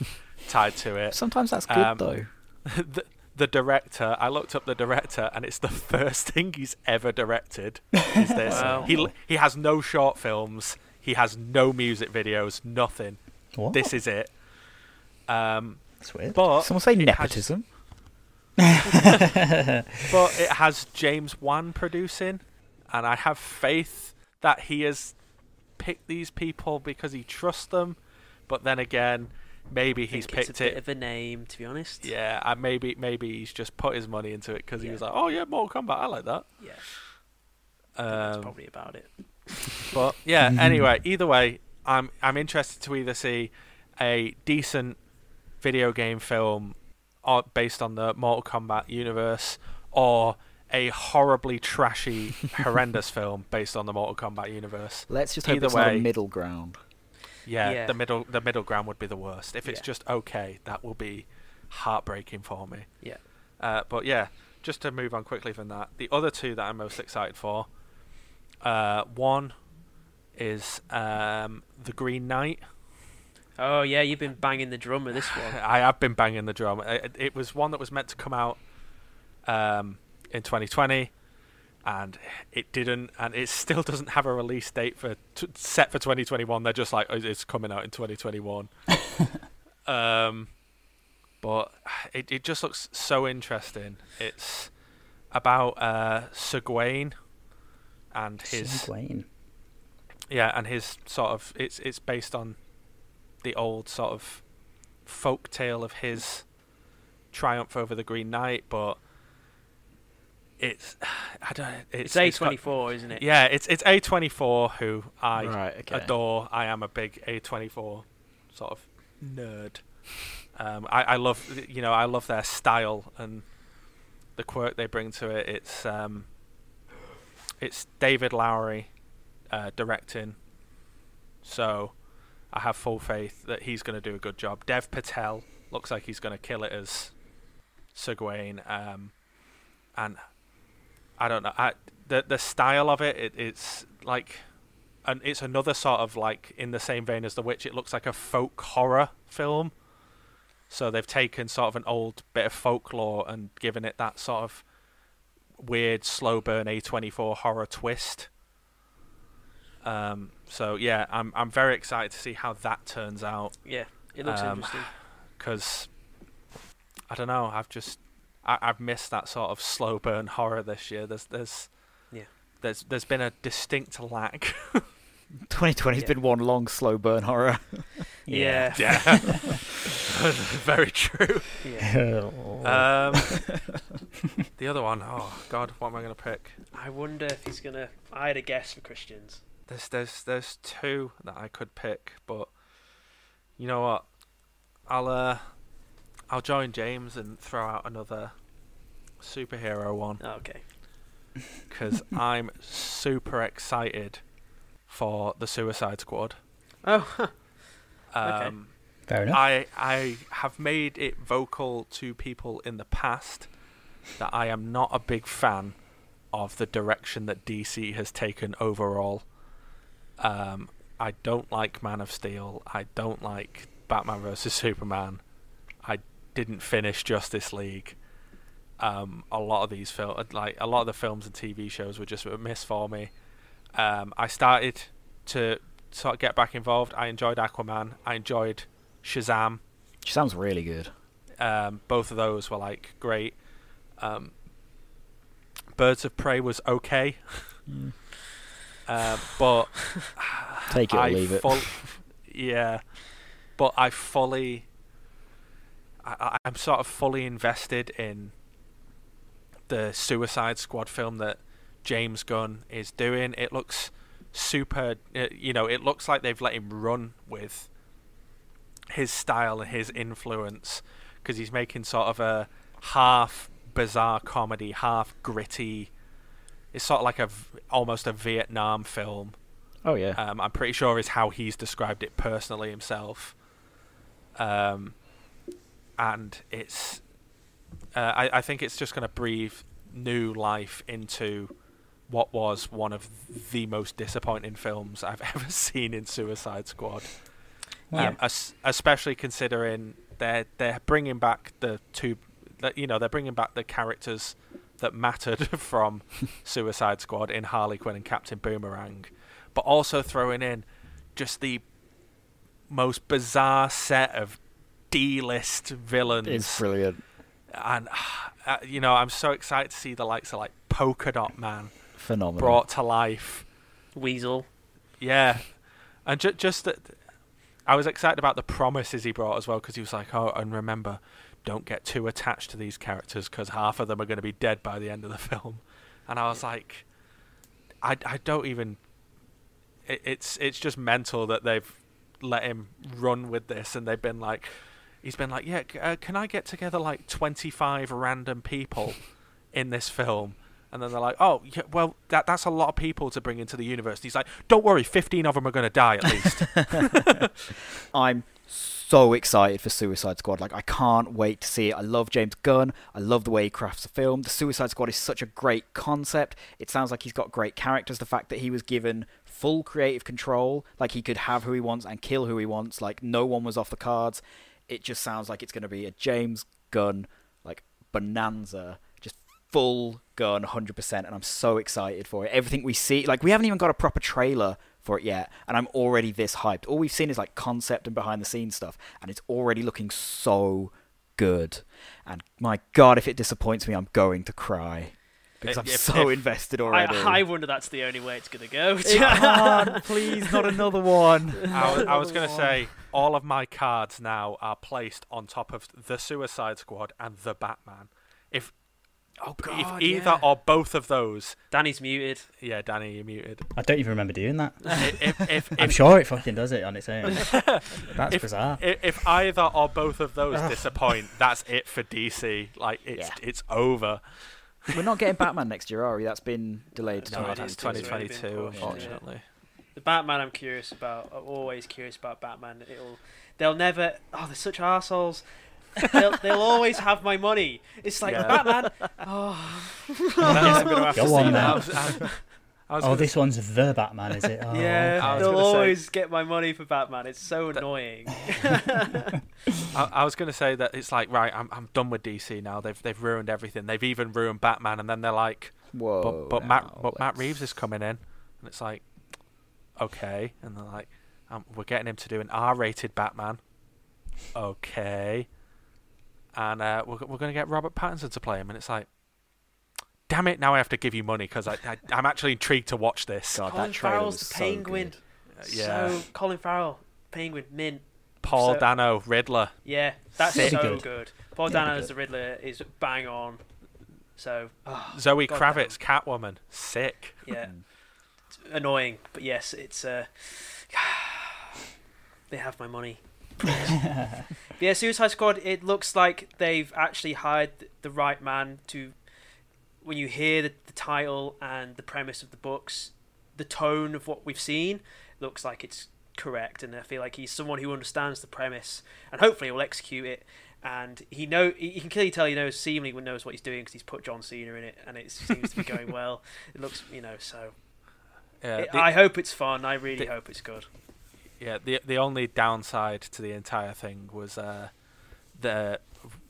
tied to it. Sometimes that's good Um, though. the, the director. I looked up the director, and it's the first thing he's ever directed. Is this? Wow. He he has no short films. He has no music videos. Nothing. What? This is it. Um, That's weird. but Someone say it has- nepotism. but it has James Wan producing, and I have faith that he has picked these people because he trusts them. But then again, maybe he's think it's picked a bit it. of a name, to be honest. Yeah, and maybe maybe he's just put his money into it because he was like, "Oh yeah, Mortal Kombat, I like that." Yeah, that's Um, probably about it. but yeah, anyway, either way, I'm I'm interested to either see a decent video game film uh, based on the Mortal Kombat universe or a horribly trashy, horrendous film based on the Mortal Kombat universe. Let's just hope Either it's not a way- middle ground. Yeah, Yeah. the middle the middle ground would be the worst. If it's Yeah. just okay, that will be heartbreaking for me. Yeah. Uh, but yeah, just to move on quickly from that, the other two that I'm most excited for, uh, one is um, the Green Knight. Oh yeah, you've been banging the drum with this one. I have been banging the drum. It, it was one that was meant to come out um, in 2020, and it didn't, and it still doesn't have a release date for t- set for 2021. They're just like, "Oh, it's coming out in 2021. um, but it it just looks so interesting. It's about uh, Sir Gawain and his Seguin. yeah, and his sort of it's it's based on the old sort of folk tale of his triumph over the Green Knight, but it's I don't It's, it's, A24, isn't it? yeah, it's it's A twenty four who I right. Okay. adore. I am a big A twenty four sort of nerd. Um, I, I love you know I love their style and the quirk they bring to it. It's um, it's David Lowery uh, directing, so I have full faith that he's going to do a good job. Dev Patel looks like he's going to kill it as Sir Gawain, um, and I don't know. I, the the style of it, it it's like, and it's another sort of like in the same vein as The Witch. It looks like a folk horror film. So they've taken sort of an old bit of folklore and given it that sort of weird slow burn A24 horror twist. Um, so yeah, I'm I'm very excited to see how that turns out Yeah, it looks Um, interesting. because I don't know. I've just I, I've missed that sort of slow burn horror this year. There's there's Yeah. there's there's been a distinct lack. 2020's Yeah. been one long slow burn horror. Yeah. yeah, very true. yeah. Um, the other one, oh god, what am I gonna pick? I wonder if he's gonna. I had a guess for Christians. There's there's there's two that I could pick, but you know what? I'll uh I'll join James and throw out another superhero one. Oh, okay. because I'm super excited for the Suicide Squad. Oh, huh. Okay. Um, Fair enough. I I have made it vocal to people in the past that I am not a big fan of the direction that DC has taken overall. Um, I don't like Man of Steel. I don't like Batman vs Superman. Didn't finish Justice League. Um, a lot of these film, like a lot of the films and TV shows, were just a miss for me. Um, I started to sort of get back involved. I enjoyed Aquaman. I enjoyed Shazam. Sounds really good. Um, both of those were like great. Um, Birds of Prey was okay, Mm. um, but Take it or I leave it. yeah, but I fully, I, I'm sort of fully invested in the Suicide Squad film that James Gunn is doing. It looks super, uh, you know, it looks like they've let him run with his style and his influence because he's making sort of a half bizarre comedy, half gritty. It's sort of like a almost a Vietnam film. Oh yeah. Um, I'm pretty sure is how he's described it personally himself. Um, and it's, uh, I, I think it's just going to breathe new life into what was one of the most disappointing films I've ever seen in Suicide Squad. Wow. Um, es- especially considering they're they're bringing back the two you know they're bringing back the characters that mattered from Suicide Squad in Harley Quinn and Captain Boomerang, but also throwing in just the most bizarre set of D-list villains. It's brilliant. and uh, you know, I'm so excited to see the likes of like Polka Dot Man Phenomenal. brought to life. Weasel. Yeah, and ju- just that, I was excited about the promises he brought as well because he was like, "Oh, and remember, don't get too attached to these characters because half of them are going to be dead by the end of the film." And I was like, "I, I don't even." It, it's it's just mental that they've let him run with this, and they've been like, he's been like, "Yeah, uh, can I get together like twenty five random people in this film?" And then they're like, "Oh, yeah, well, that that's a lot of people to bring into the universe." And he's like, "Don't worry, fifteen of them are going to die at least." I'm so excited for Suicide Squad. Like, I can't wait to see it. I love James Gunn. I love the way he crafts the film. The Suicide Squad is such a great concept. It sounds like he's got great characters. The fact that he was given full creative control, like he could have who he wants and kill who he wants, like no one was off the cards. It just sounds like it's going to be a James Gunn like bonanza, just full gun, hundred percent. And I'm so excited for it. Everything we see, like we haven't even got a proper trailer for it yet, and I'm already this hyped. All we've seen is like concept and behind the scenes stuff, and it's already looking so good. And my God, if it disappoints me, I'm going to cry because uh, I'm If- so if- invested already. I wonder that's the only way it's going to go. It can't, please, not another one. I was, was going to say all of my cards now are placed on top of the Suicide Squad and the Batman. If Oh god, if either or both of those, Danny's muted. yeah, Danny, you're muted. I don't even remember doing that. if, if, if, I'm sure it fucking does it on its own. That's if, bizarre. If either or both of those disappoint, that's it for DC. Like it's Yeah. it's over. We're not getting Batman next year, are we? That's been delayed to No, that's 2022. It's already been 2022, pushed, yeah. unfortunately. The Batman I'm curious about. I'm always curious about Batman. It'll they'll never oh they're such assholes. they'll, they'll always have my money. It's like Yeah. Batman. Oh, I'm gonna have Go to on see that. Was, I, I was Oh, gonna this one's the Batman, is it? Oh, yeah, I they'll gonna say- always get my money for Batman. It's so annoying. I, I was going to say that it's like right, I'm I'm done with DC now. They've they've ruined everything. They've even ruined Batman, and then they're like, Whoa. but but Matt now, but Matt let's- Reeves is coming in, and it's like, okay, and they're like, um, we're getting him to do an R-rated Batman, okay, and uh, we're we're going to get Robert Pattinson to play him, and it's like. Damn it! Now I have to give you money because I, I I'm actually intrigued to watch this. God, Colin that trailer Farrell's was the so Penguin. good. Uh, yeah, So Colin Farrell, Penguin, Mint. Paul so- Dano, Riddler. Yeah, that's Sick. so Good. good. Paul Yeah, Dano as the Riddler is bang on. So oh, Zoe God Kravitz, Catwoman, sick. yeah, it's annoying, but yes, it's uh, they have my money. yeah, Suicide Squad. It looks like they've actually hired the right man to. When you hear the, the title and the premise of the books, the tone of what we've seen looks like it's correct, and I feel like he's someone who understands the premise and hopefully will execute it. And he know he he can clearly tell he knows seemingly knows what he's doing because he's put John Cena in it, and it seems to be going well. It looks, you know, so Yeah, it- the- I hope it's fun. I really the- hope it's good. Yeah, the the only downside to the entire thing was uh, the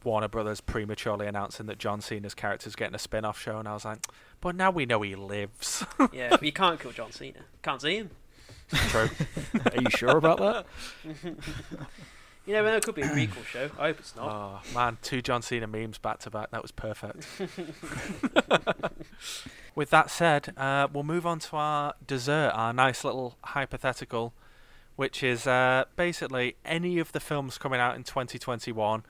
Warner Brothers prematurely announcing that John Cena's character's getting a spin-off show, and I was like, but now we know he lives. Yeah, but you can't kill John Cena. Can't see him. True. Are you sure about that? You never know. It could be a prequel show. I hope it's not. oh man, two John Cena memes back to back. That was perfect. With that said, uh, we'll move on to our dessert, our nice little hypothetical, which is uh, basically any of the films coming out in 2021.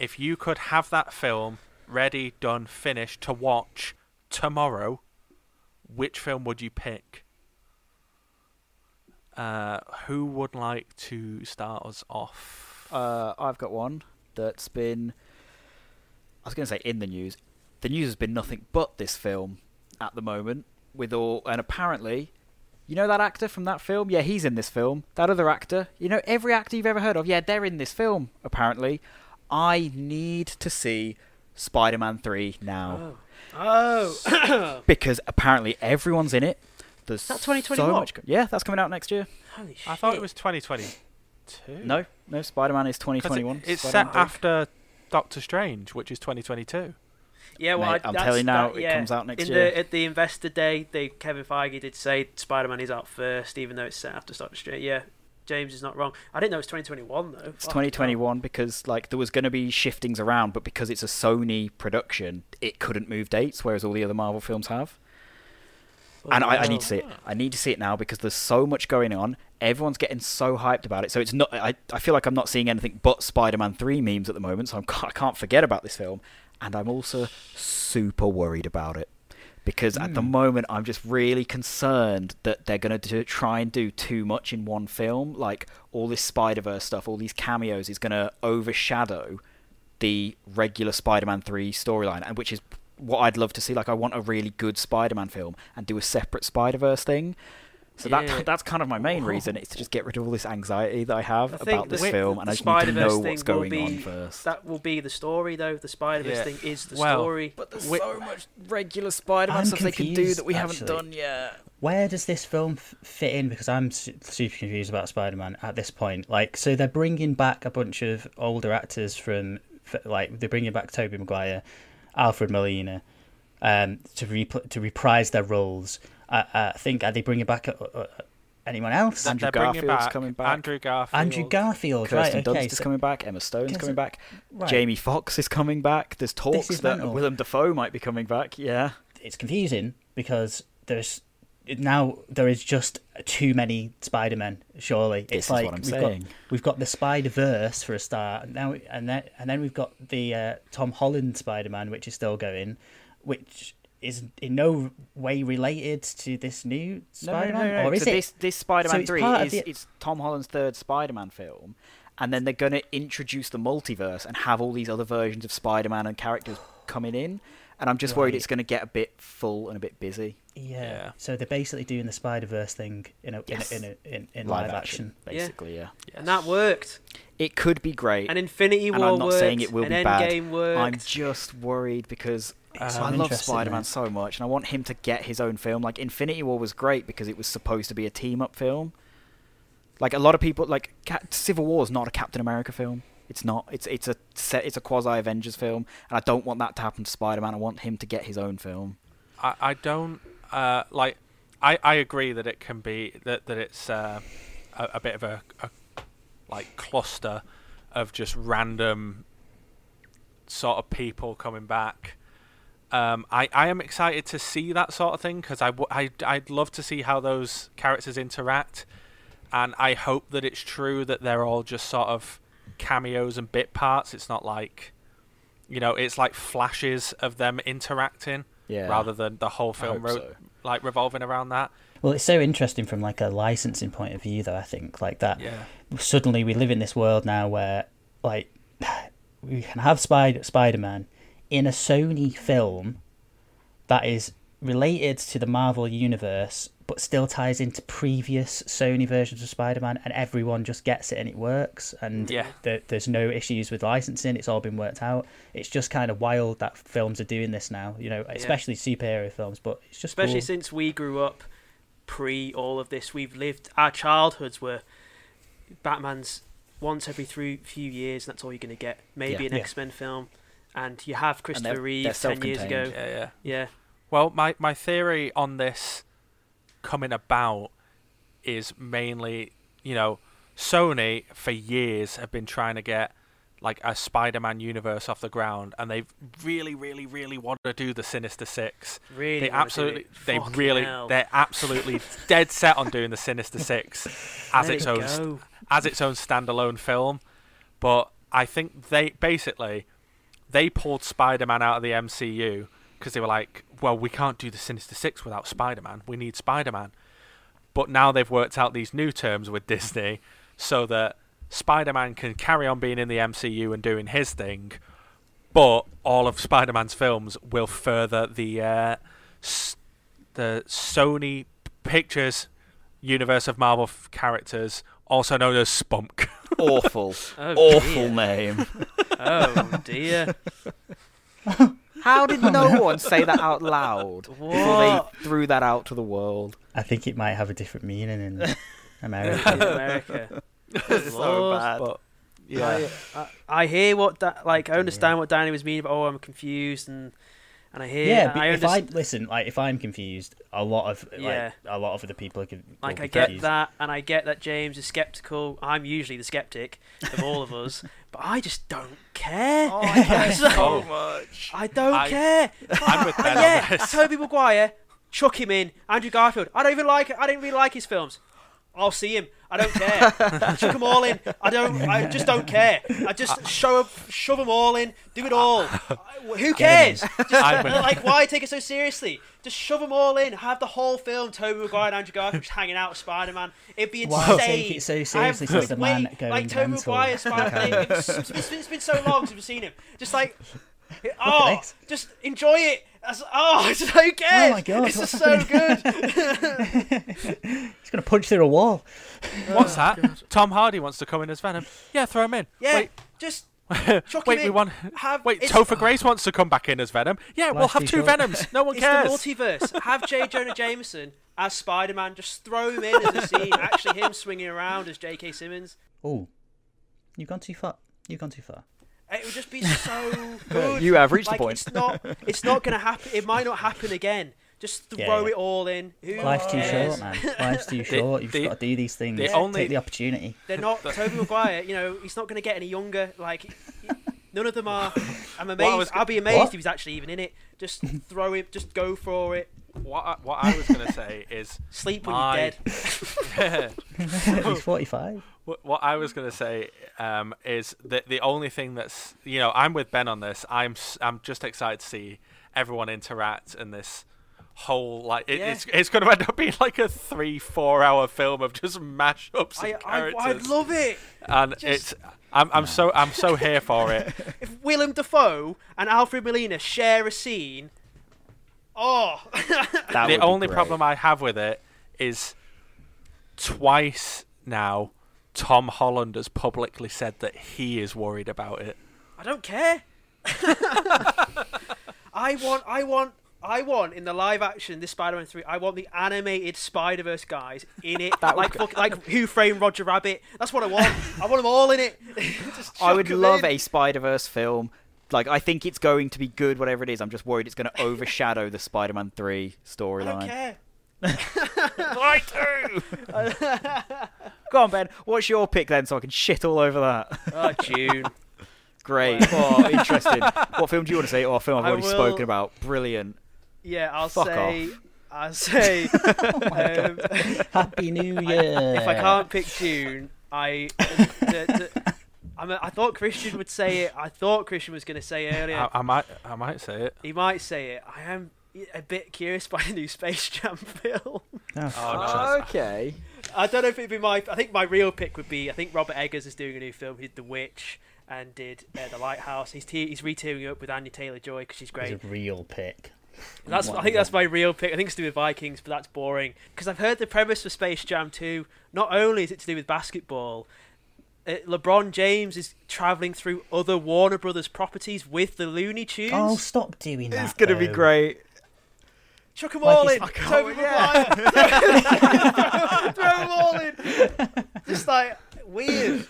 If you could have that film ready, done, finished to watch tomorrow, which film would you pick? Uh, who would like to start us off? Uh, I've got one that's been. I was going to say in the news. The news has been nothing but this film at the moment, with all and apparently, you know that actor from that film? Yeah, he's in this film. That other actor, you know, every actor you've ever heard of, yeah, they're in this film. Apparently, I need to see Spider-Man Three now Oh, oh. because apparently everyone's in it. There's That so 2021? much. go- Yeah, that's coming out next year. holy shit! I thought it was 2022. No, no, Spider-Man is 'Cause it- 2021. It's Spider-Man set 3. after Doctor Strange, which is 2022. Yeah, well, Mate, I, I'm telling you now, that- it comes out next in year. The, at the investor day, they Kevin Feige did say Spider-Man is out first, even though it's set after Doctor Strange. Yeah, James is not wrong. I didn't know it's 2021 though. It's Fuck, 2021 because like there was going to be shiftings around, but because it's a Sony production, it couldn't move dates, whereas all the other Marvel films have. oh, and I, I need to see it. I need to see it now because there's so much going on. Everyone's getting so hyped about it. So it's not. I, I feel like I'm not seeing anything but Spider-Man 3 memes at the moment. So I'm, I can't forget about this film, and I'm also super worried about it because at the Hmm. moment I'm just really concerned that they're going to try and do too much in one film. Like all this Spider-Verse stuff, all these cameos is going to overshadow the regular Spider-Man 3 storyline, and which is what I'd love to see. Like, I want a really good Spider-Man film and do a separate Spider-Verse thing. So Yeah. that that's kind of my main reason is to just get rid of all this anxiety that I have I about this wi- film, the and I just need to know what's going be- on first. That will be the story, though. The Spider-Verse Yeah. thing is the Well, story. But there's Wi- so much regular Spider-Man I'm stuff they can do that we haven't actually. done yet. Where does this film f- fit in? Because I'm su- super confused about Spider-Man at this point. Like, so they're bringing back a bunch of older actors from, f- like, they're bringing back Tobey Maguire, Alfred Molina, um, to repl- to reprise their roles. I, I think are they bringing back uh, uh, anyone else? Andrew They're Garfield's back coming back. Andrew Garfield. Andrew Garfield, Kirsten right? Dunst Okay, is so- coming back. Emma Stone's Guess coming back. right. Jamie Foxx is coming back. There's talks that mental. Willem Dafoe might be coming back. Yeah. it's confusing because there's now there is just too many Spider-Men. Surely This it's is like what I'm we've saying. got we've got the Spider Verse for a start, and now and then and then we've got the uh, Tom Holland Spider-Man, which is still going, which is in no way related to this new Spider-Man, No, no, or is so it? This, this Spider-Man it's 3 is the- it's Tom Holland's third Spider-Man film, and then they're going to introduce the multiverse and have all these other versions of Spider-Man and characters coming in. And I'm just worried it's going to get a bit full and a bit busy. yeah. Yeah. So they're basically doing the Spider Verse thing in a, Yes. in a, in, a, in, in Live, live, action, action. basically, yeah. yeah. and that worked. It could be great. And Infinity War. And War I'm not worked. saying it will and be bad. Endgame worked. I'm just worried because It's I I'm love Spider-Man man. so much, and I want him to get his own film. Like Infinity War was great because it was supposed to be a team-up film. Like a lot of people, like Cap- Civil War is not a Captain America film. It's not. It's it's a set. It's a quasi Avengers film, and I don't want that to happen to Spider-Man. I want him to get his own film. I, I don't uh, like. I, I agree that it can be that that it's uh, a, a bit of a, a like cluster of just random sort of people coming back. Um, I, I am excited to see that sort of thing because I, w- I I'd love to see how those characters interact, and I hope that it's true that they're all just sort of cameos and bit parts. It's not like, you know, it's like flashes of them interacting Yeah. rather than the whole film ro- so. like revolving around that. Well, it's so interesting from like a licensing point of view, though. I think like that. Yeah. suddenly we live in this world now where like we can have Spider Spider Man in a Sony film that is related to the Marvel universe but still ties into previous Sony versions of Spider Man and everyone just gets it and it works and Yeah. there, there's no issues with licensing it's all been worked out it's just kind of wild that films are doing this now you know especially superhero films but it's just Especially cool. since we grew up pre all of this. We've lived our childhoods were Batman's once every three few years, and that's all you're going to get. Maybe Yeah. an Yeah. X Men film, and you have Christopher they're Reeve ten years ago. Yeah, yeah. Yeah, Well, my my theory on this coming about is mainly, you know, Sony for years have been trying to get like a Spider-Man universe off the ground, and they really, really, really want to do the Sinister Six. really. They wanna do absolutely, it. they Fucking really, hell. they're absolutely dead set on doing the Sinister Six as Let its it own go. as its own standalone film. But I think they basically they pulled Spider-Man out of the MCU because they were like, well, we can't do the Sinister Six without Spider-Man. We need Spider-Man. But now they've worked out these new terms with Disney so that Spider-Man can carry on being in the MCU and doing his thing, but all of Spider-Man's films will further the uh, s- the Sony Pictures universe of Marvel f- characters, also known as Spunk. Awful, Oh, awful dear. name. Oh dear. How did no one say that out loud before they threw that out to the world? I think it might have a different meaning in In America America. so Lord. bad. But Yeah. I, I, I hear what that like. I understand what Danny was meaning. But oh, I'm confused, and and I hear. Yeah, but I if I listen, like if I'm confused, a lot of like Yeah. a lot of other people are con- like be I get confused. that, and I get that James is skeptical. I'm usually the skeptic of all of us, but I just don't care. Oh, I care So- so much. I don't I- care. I'm with Ben yeah, this. Tobey Maguire, chuck him in. Andrew Garfield. I don't even like. I didn't really like his films. I'll see him. I don't care. chuck them all in. I don't. I just don't care. I just show up, shove them all in. Do it all. I- Who cares? Just, like, why take it so seriously? Just shove them all in. Have the whole film. Tobey Maguire and Andrew Garfield just hanging out with Spider Man. It'd be insane. Why take it so I seriously have- since the wait, man going like Tobey mental? Maguire, Spider Man. It's, it's, it's, it's been so long since we've seen him. Just like, oh, this. just enjoy it. That's, oh, it's so good. Oh my God, this is so good. He's gonna punch through a wall. What's oh, that? Tom Hardy wants to come in as Venom. Yeah, throw him in. Yeah, Wait, just wait, chuck we in. want. have. Wait, it's, Topher Grace wants to come back in as Venom. Yeah, we'll have two short. Venoms. No one It's cares. the multiverse. Have J. Jonah Jameson as Spider Man. Just throw him in as a scene. Actually, him swinging around as J.K. Simmons. Oh, you've gone too far. You've gone too far. It would just be so good. You have reached the point. It's not. It's not going to happen. It might not happen again. Just throw Yeah, yeah. it all in. Who Life's too short, man. Life's too short. You've the- got to do these things. the only- Take the opportunity. They're not Tobey Maguire. You know, he's not going to get any younger. Like, none of them are. I'm amazed. was- I'll be amazed What? if he's actually even in it. Just throw it. Just go for it. What I, what I was gonna say is Sleep when My- you're dead. He's 45. What, what I was gonna say um, is that the only thing that's you know I'm with Ben on this. I'm s- I'm just excited to see everyone interact in this whole like it, Yeah. it's it's gonna end up being like a three four hour film of just mashups of I, I, characters, I'd love it. and just- it's I'm I'm so I'm so here for it. If Willem Dafoe and Alfred Molina share a scene. Oh, That the only great. problem I have with it is twice now Tom Holland has publicly said that he is worried about it. I don't care. I want, I want, I want in the live action this Spider-Man three. I want the animated Spider Verse guys in it, That like fuck, like Who Framed Roger Rabbit. That's what I want. I want them all in it. I would love in. a Spider Verse film. Like I think it's going to be good, whatever it is. I'm just worried it's going to overshadow the Spider-Man Three I storyline. care. I do. Go on, Ben. What's your pick then, so I can shit all over that? Oh, Dune. Great. Oh, interesting. What film do you want to say? Oh, a film I've I already will- spoken about. Brilliant. Yeah, I'll Fuck say. I'll say. um, Happy New Year. if I can't pick Dune, I. the- the- I, mean, I thought Christian would say it. I thought Christian was going to say it earlier. I, I might I might say it. He might say it. I am a bit curious by the new Space Jam film. Oh, Oh, no, Okay. I don't know if it'd be my. I think my real pick would be. I think Robert Eggers is doing a new film. He did The Witch and did uh, The Lighthouse. He's te- he's re-teaming up with Anya Taylor Joy because she's great. He's a real pick. That's I think that's my real pick. I think it's to do with Vikings, but that's boring because I've heard the premise for Space Jam 2. Not only is it to do with basketball, Uh, LeBron James is traveling through other Warner Brothers properties with the Looney Tunes. Oh, stop doing that. It's going to be great. Chuck them Like all in. I Tobey can't- Maguire. throw, them all in. Just like weird.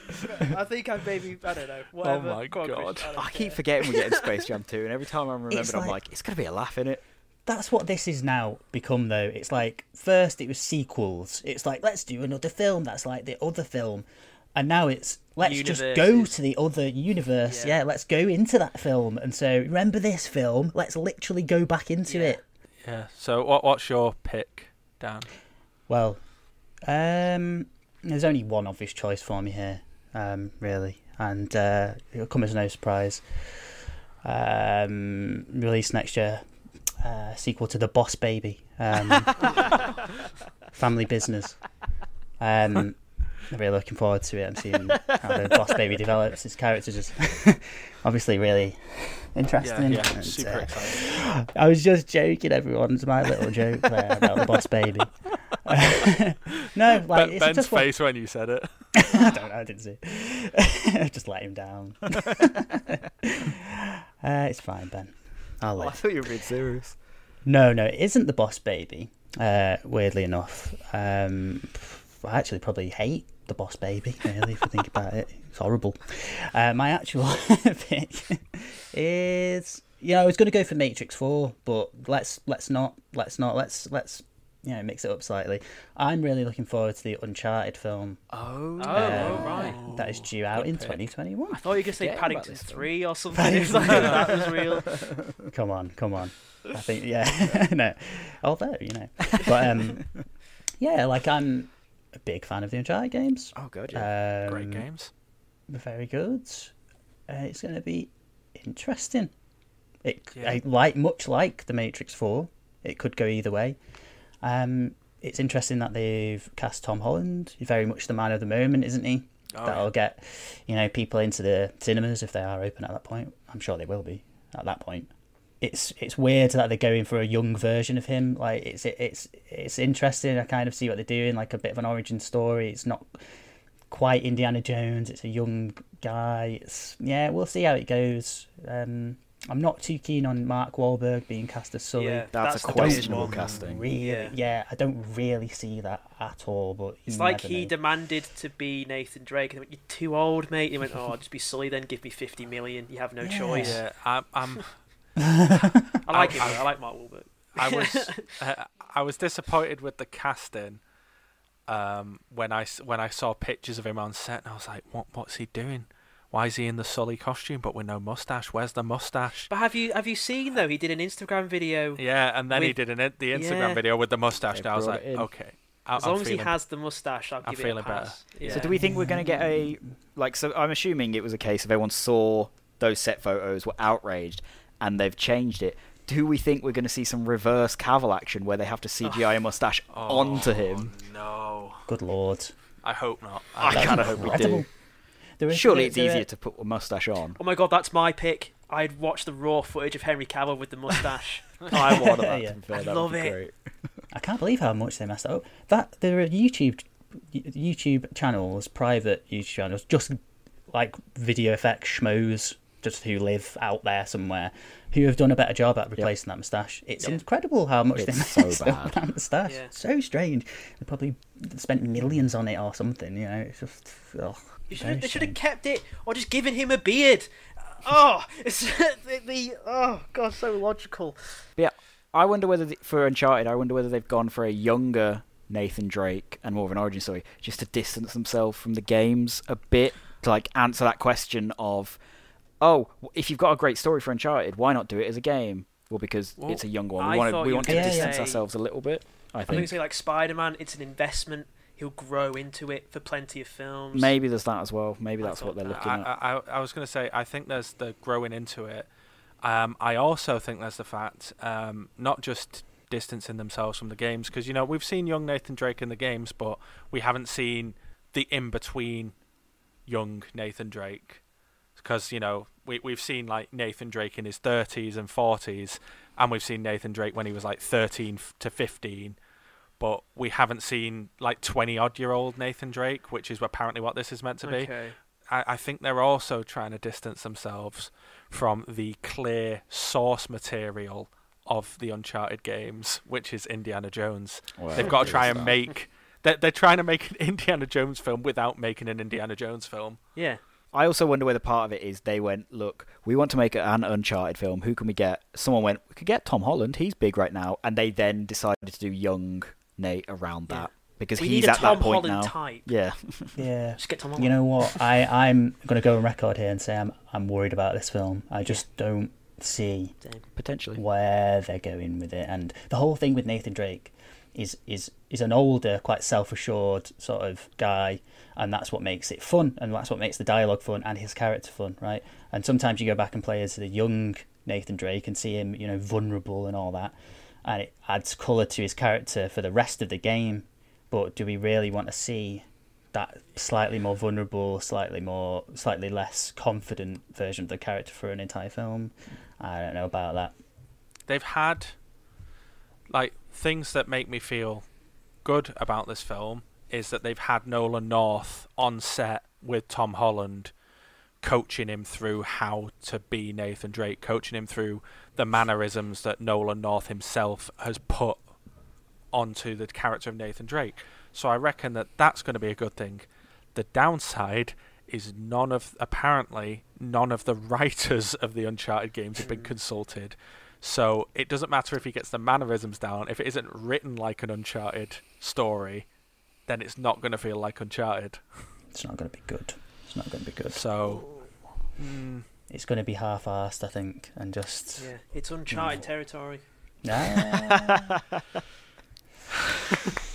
I think I maybe I don't know. Oh whatever. my Go God. Christian, don't I keep forgetting we're getting Space Jam 2, and every time I remember It's it, I'm like- like, it's going to be a laugh in it. That's what this is now become, though. It's like first it was sequels. It's like let's do another film that's like the other film, and now it's let's just go to the other universe. Yeah. Yeah. let's go into that film. And so remember this film. Let's literally go back into Yeah. it. Yeah. So what what's your pick, Dan? Well, um, there's only one obvious choice for me here, um, really, and uh, it'll come as no surprise. Um, released next year, uh, sequel to The Boss Baby, um, family business. Um, I'm really looking forward to it. I'm seeing how the Boss Baby develops. His character just obviously really interesting. yeah, and, super uh, excited. I was just joking, everyone. It's my little joke there about the boss baby. no, like Ben- it's Ben's just one- face when you said it. I don't know. I didn't see. It. just let him down. uh, it's fine, Ben. I'll Oh, I thought you were being serious. No, no, it isn't the boss baby. Uh, weirdly enough, um, I actually probably hate the boss baby. Really, if you think about it, it's horrible. Uh, my actual pick is you know I was going to go for Matrix Four, but let's let's not let's not let's let's you know mix it up slightly. I'm really looking forward to the Uncharted film Oh, Oh, uh, right. that is due out in pick. 2021. I thought you were going to say Paddington 3 or something. If like that was real. Come on, come on. I think yeah, no. Although you know, but um, yeah, like I'm a big fan of the Uncharted games. Oh, good. Yeah. Um, Great games. very good. Uh, it's going to be interesting. It Yeah. I, like much like the Matrix Four, it could go either way. Um, it's interesting that they've cast Tom Holland. He's very much the man of the moment, isn't he? Oh, That'll yeah. get you know people into the cinemas if they are open at that point. I'm sure they will be at that point. It's it's weird that they're going for a young version of him. Like it's it's it's interesting. I kind of see what they're doing, like a bit of an origin story. It's not quite Indiana Jones. It's a young guy. It's yeah, we'll see how it goes. Um, I'm not too keen on Mark Wahlberg being cast as Sully. Yeah, That's, that's a questionable casting. Really, Yeah. yeah. I don't really see that at all. But It's like he know. demanded to be Nathan Drake, and went, "You're too old, mate." He went, "Oh, just be Sully, then give me 50 million. You have no Yeah. choice." Yeah, I'm, I'm I like I- him. I- I like Mark Wahlberg. I was uh, I was disappointed with the casting um, when I s- when I saw pictures of him on set, and I was like, "What? What's he doing? Why is he in the Sully costume but with no mustache? Where's the mustache?" But have you have you seen though? He did an Instagram video. Yeah, and then he did an, the Instagram Yeah. video with the mustache. They and I was like, "Okay." I, As I'm long as he has the mustache, I'll I'm give it feeling a better. Yeah. So do we think we're going to get a like? So I'm assuming it was a case of everyone saw those set photos, were outraged, and they've changed it. Do we think we're going to see some reverse Cavill action where they have to CGI a mustache oh, onto him? Oh, No, Good lord. I hope not. I That's kind of hope we do. There is- Surely it's there- easier to put a mustache on. Oh my god, that's my pick. I'd watch the raw footage of Henry Cavill with the mustache. I want that. Yeah. To fair, I that'd love be it. great. I can't believe how much they messed up. That there are YouTube YouTube channels, private YouTube channels, just like video effects schmoes, just who live out there somewhere, who have done a better job at replacing that moustache. It's Yeah. incredible how much they It's so messed bad. up that moustache. Yeah. So strange. They probably spent millions on it or something. You know, it's just. Oh, You very should, they should have kept it, or just given him a beard. Oh, it's the, the oh god, so logical. But yeah, I wonder whether the, for Uncharted, I wonder whether they've gone for a younger Nathan Drake and more of an origin story, just to distance themselves from the games a bit, to like answer that question of, oh, if you've got a great story for Uncharted, why not do it as a game? Well, because Well, it's a young one. I We want to we want to distance say- ourselves a little bit. I I'm going to think say like Spider-Man. It's an investment. He'll grow into it for plenty of films. maybe there's that as well. Maybe that's thought what they're that. looking at. I, I, I was going to say, I think there's the growing into it. Um, I also think there's the fact, um, not just distancing themselves from the games, because you know we've seen young Nathan Drake in the games, but we haven't seen the in between young Nathan Drake. Because you know we we've seen like Nathan Drake in his 30s and 40s, and we've seen Nathan Drake when he was like 13 to 15 but we haven't seen like 20 odd year old Nathan Drake, which is apparently what this is meant to be. Okay. I, I think they're also trying to distance themselves from the clear source material of the Uncharted games, which is Indiana Jones. Well, They've got to try and that. make. They're, they're trying to make an Indiana Jones film without making an Indiana Jones film. Yeah. I also wonder whether part of it is they went, look, we want to make an Uncharted film. Who can we get? Someone went, we could get Tom Holland. He's big right now, and they then decided to do young Nate around Yeah. that because we he's need a at Tom that point Holland now. type. Yeah, Yeah. Just get Tom Holland. You know what? I I'm gonna go on record here and say I'm I'm worried about this film. I just don't see Same. potentially. where they're going with it, and the whole thing with Nathan Drake is is is an older, quite self assured sort of guy, and that's what makes it fun, and that's what makes the dialogue fun and his character fun, right? And sometimes you go back and play as the young Nathan Drake and see him, you know, vulnerable and all that, and it adds colour to his character for the rest of the game. But do we really want to see that slightly more vulnerable, slightly more, slightly less confident version of the character for an entire film? I don't know about that. They've had like things that make me feel good about this film is that they've had Nolan North on set with Tom Holland coaching him through how to be Nathan Drake, coaching him through the mannerisms that Nolan North himself has put onto the character of Nathan Drake. So I reckon that that's going to be a good thing. The downside is none of apparently none of the writers of the Uncharted games have been consulted. So it doesn't matter if he gets the mannerisms down. If it isn't written like an Uncharted story, then it's not going to feel like Uncharted. It's not going to be good. It's not going to be good. So, mm, It's going to be half-assed, I think, and just Yeah, it's uncharted territory.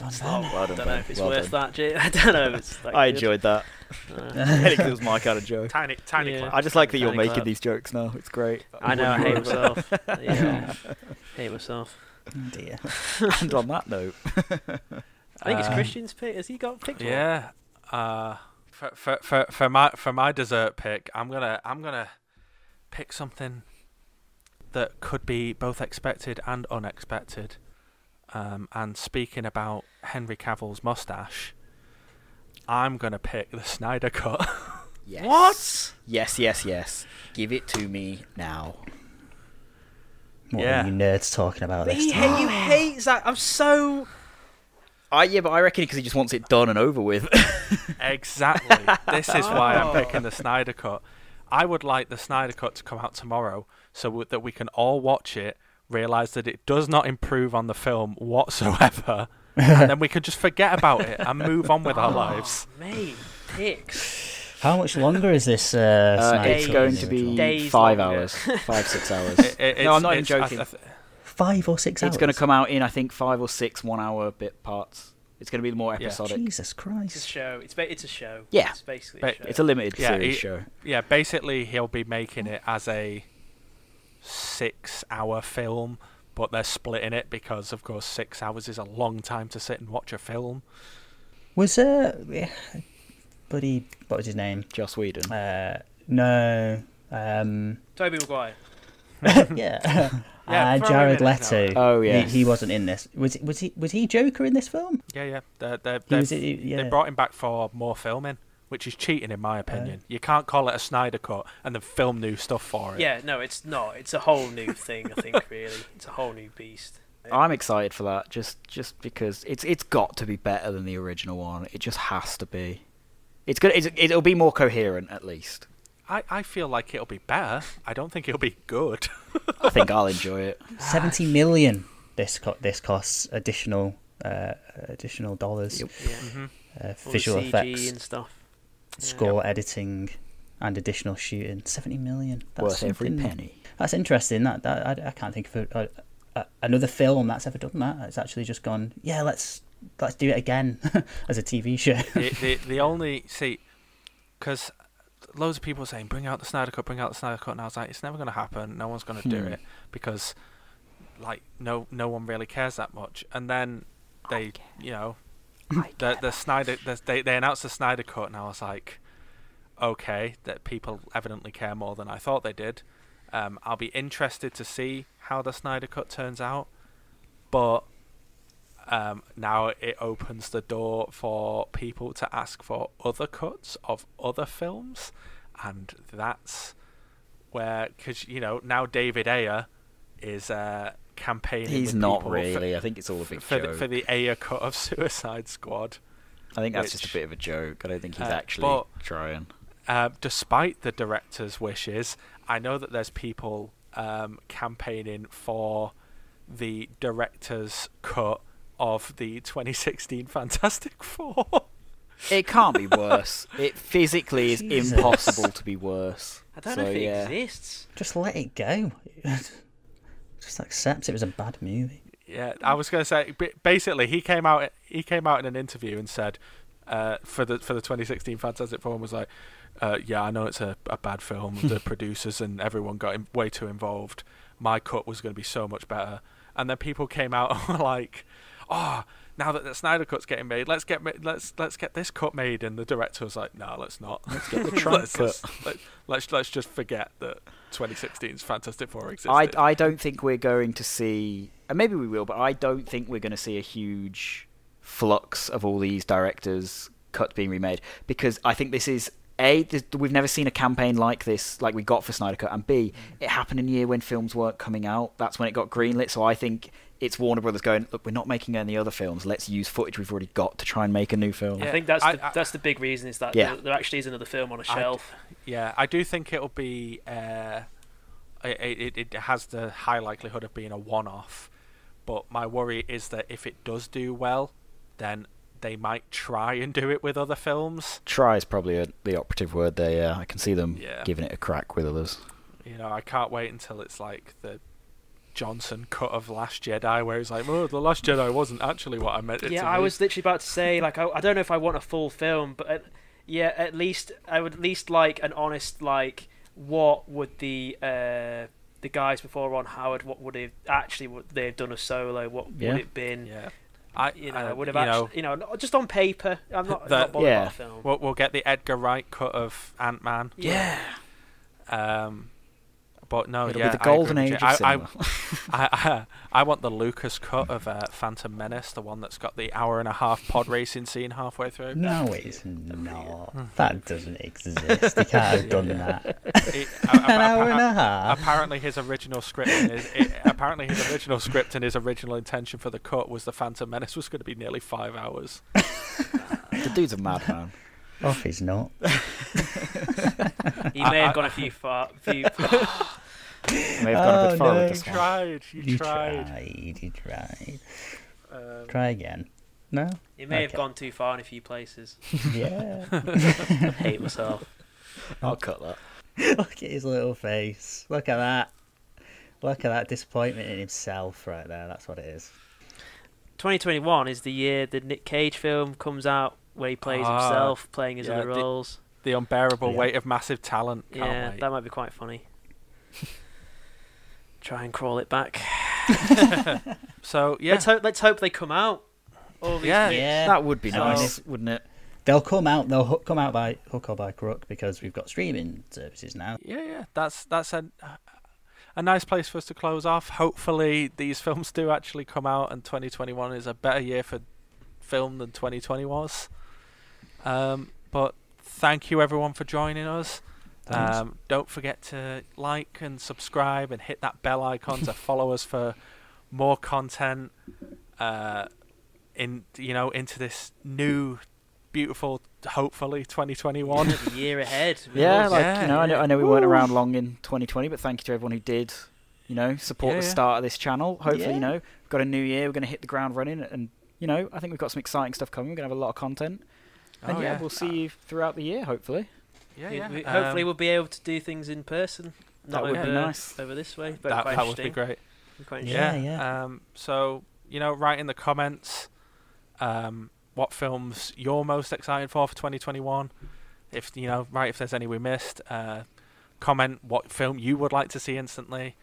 Hold on, Oh, Ben. well I don't know if it's Well worth done. that. Jay. I don't know. If it's that I good. enjoyed that. Uh, I think it was my kind of joke. tiny, tiny Yeah. clap. I just like that you're making clap. these jokes now. It's great. I know. I hate myself. Yeah, hate myself. Oh dear. And on that note, I think it's Uh, Christian's pick. Has he got picked? one? Yeah. Uh, for, for for for my for my dessert pick, I'm gonna I'm gonna pick something that could be both expected and unexpected. Um, and speaking about Henry Cavill's mustache, I'm gonna pick the Snyder cut. yes. What? Yes, yes, yes. Give it to me now. What Yeah. are you nerds talking about But this he time? hate, you hate Zack. I'm so. I yeah, but I reckon because he just wants it done and over with. exactly. this is why I'm Oh. picking the Snyder cut. I would like the Snyder cut to come out tomorrow, so w- that we can all watch it, realize that it does not improve on the film whatsoever, and then we can just forget about it and move on with our lives. Oh, mate, dicks. How much longer is this? Uh, Uh, it's going to be Days five longer. hours, five six hours. It- it- no, I'm not even it's- I- joking. I th- five or six hours. It's going to come out in I think five or six one-hour bit parts. It's going to be more Yeah. episodic. Jesus It's a show. It's ba- it's a show. Yeah. It's basically a show. It's a limited Yeah, series it- show. yeah, basically he'll be making it as a six-hour film, but they're splitting it because, of course, six hours is a long time to sit and watch a film. Was uh, yeah, buddy, what was his name? Joss Whedon. Uh, no, um, Tobey Maguire. yeah, Yeah, uh, Jared in it, Leto. Oh, He- he, wasn't in this. Was was he? Was he Joker in this film? Yeah, yeah, they're, they're, He they're was. he- yeah. They brought him back for more filming, which is cheating in my opinion. you can't call it a Snyder cut and then film new stuff for it. Yeah, no, it's not. It's a whole new thing. I think really, it's a whole new beast. I'm excited for that just just because it's it's got to be better than the original one. It just has to be. It's good. It's, it'll be more coherent at least. I, I feel like it'll be better. I don't think it'll be good. I think I'll enjoy it. Seventy million. This co- this costs additional uh, additional dollars. Yep. Yeah, hmm Uh, All the visual CG effects, and stuff. Yeah. score editing, and additional shooting. Seventy million. That's Worth every penny. That's interesting. That, that I, I can't think of a, a, a, another film that's ever done that. It's actually just gone. Yeah, let's let's do it again as a TV show. the, the the only see, because loads of people were saying bring out the Snyder cut, bring out the Snyder cut, and I was like, it's never going to happen. No one's going to do Hmm. it because, like, no no one really cares that much. And then they, you know, the the Snyder the, they they announced the Snyder cut, and I was like, okay, that people evidently care more than I thought they did. Um, I'll be interested to see how the Snyder cut turns out, but um, now it opens the door for people to ask for other cuts of other films, and that's where because you know now David Ayer is uh, campaigning. He's with not people for- really. I think it's all a big for joke. the, for the Ayer cut of Suicide Squad. I think that's just a bit of a joke. I don't think he's Uh, actually but- trying. Uh, despite the director's wishes, I know that there's people um, campaigning for the director's cut of the 2016 Fantastic Four. It can't be worse. It physically is Jesus. impossible to be worse. I don't So, know if it yeah. exists. just let it go. just accepts it was a bad movie. yeah, I was going to say basically he came out he came out in an interview and said uh, for the for the 2016 Fantastic Four was like, uh, yeah, I know it's a, a bad film. the producers and everyone got in, way too involved. My cut was going to be so much better. And then people came out and were like, oh, now that the Snyder cut's getting made, let's get let's let's get this cut made. And the director was like, no, let's not. Let's get the Trank let's, cut." just, let, let's let's just forget that 2016's Fantastic Four existed. I, I don't think we're going to see, and maybe we will, but I don't think we're going to see a huge flux of all these directors' cuts being remade because I think this is a we've never seen a campaign like this, like we got for Snyder Cut, and b it happened in a year when films weren't coming out. That's when it got greenlit. So I think it's Warner Brothers going, look, we're not making any other films. Let's use footage we've already got to try and make a new film. I think that's I- the, I- that's the big reason is that Yeah. there, there actually is another film on a shelf. Yeah, I do think it'll be. Uh, it, it it has the high likelihood of being a one-off, but my worry is that if it does do well, then they might try and do it with other films. Try is probably a, the operative word there. Yeah, I can see them Yeah. giving it a crack with others. You know, I can't wait until it's like the Johnson cut of Last Jedi, where it's like, oh, the Last Jedi wasn't actually what I meant it yeah, to I be." was literally about to say like I, I don't know if I want a full film, but at, yeah, at least I would at least like an honest like what would the uh, the guys before Ron Howard what would they actually would they have done a solo? What Yeah. would it been? Yeah, I You know, uh, would have you know, actually you know just on paper. I'm not, The- not bothered Yeah. about a film. we'll, we'll get the Edgar Wright cut of Ant Man. Yeah. Um, but no, It'll yeah, be the golden with age of I, I. I, I, I want the Lucas cut of uh, Phantom Menace, the one that's got the hour and a half pod racing scene halfway through. No, it's not. That doesn't exist. You can't have done that. It- a- a- An hour and a half. apparently, his original script, and his, it, apparently his original script and his original intention for the cut was the Phantom Menace was going to be nearly five hours. the dude's a madman. Off he's not. He may have gone a few far. Few, May have gone a Oh, bit far no. with You this one. tried, you, You tried. tried. You tried. Um, Try again. No? he may have gone too far in a few places. Yeah. I hate myself. I'll cut that. Look at his little face. Look at that. Look at that disappointment in himself right there. That's what it is. 2021 is the year the Nick Cage film comes out where he plays Ah, himself, playing his yeah, other the- roles. the unbearable Yeah. weight of massive talent. Can't Yeah, wait. that might be quite funny. Try and crawl it back. So yeah, Let's hope. Let's hope they come out. All these Yeah. Yeah. That would be So- nice, wouldn't it? They'll come out. They'll hook, come out by hook or by crook because we've got streaming services now. yeah, yeah. That's that's a a nice place for us to close off. Hopefully, these films do actually come out, and 2021 is a better year for film than 2020 was. Um, but thank you everyone for joining us. Thanks. Um, don't forget to like and subscribe and hit that bell icon to follow us for more content. Uh, in you know into this new, beautiful, hopefully 2021. the year ahead. Yeah, us. like Yeah, you know, I know. I know we weren't around long in 2020, but thank you to everyone who did, you know, support Yeah, the start of this channel. Hopefully, Yeah. you know, we've got a new year, we're going to hit the ground running, and you know, I think we've got some exciting stuff coming. We're going to have a lot of content, and Oh, yeah, we'll see you throughout the year, hopefully. Yeah, yeah. we- hopefully, um, we'll be able to do things in person. That Not would be nice. over this way. But that, that would be great. Quite Yeah. yeah. Um, so you know, write in the comments um, what films you're most excited for for 2021. If you know, write if there's any we missed. Uh, comment what film you would like to see instantly.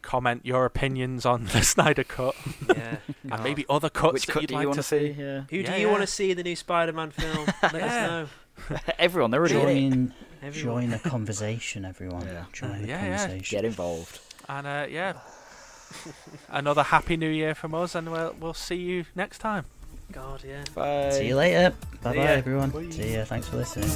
Comment your opinions on the Snyder Cut Yeah. and maybe other cuts Which that cut you'd do like you to to see? Yeah. Who Yeah, do you yeah. want to see in the new Spider-Man film? Let us know. Everyone, they're already in it. Join, Everyone. join the conversation, everyone. Yeah. Join the Yeah, yeah. conversation. Get involved. And uh, yeah, another happy new year from us, and we'll we'll see you next time. God, yeah. Bye. See you later. Bye bye, ya. everyone. Bye. See ya. Thanks for listening.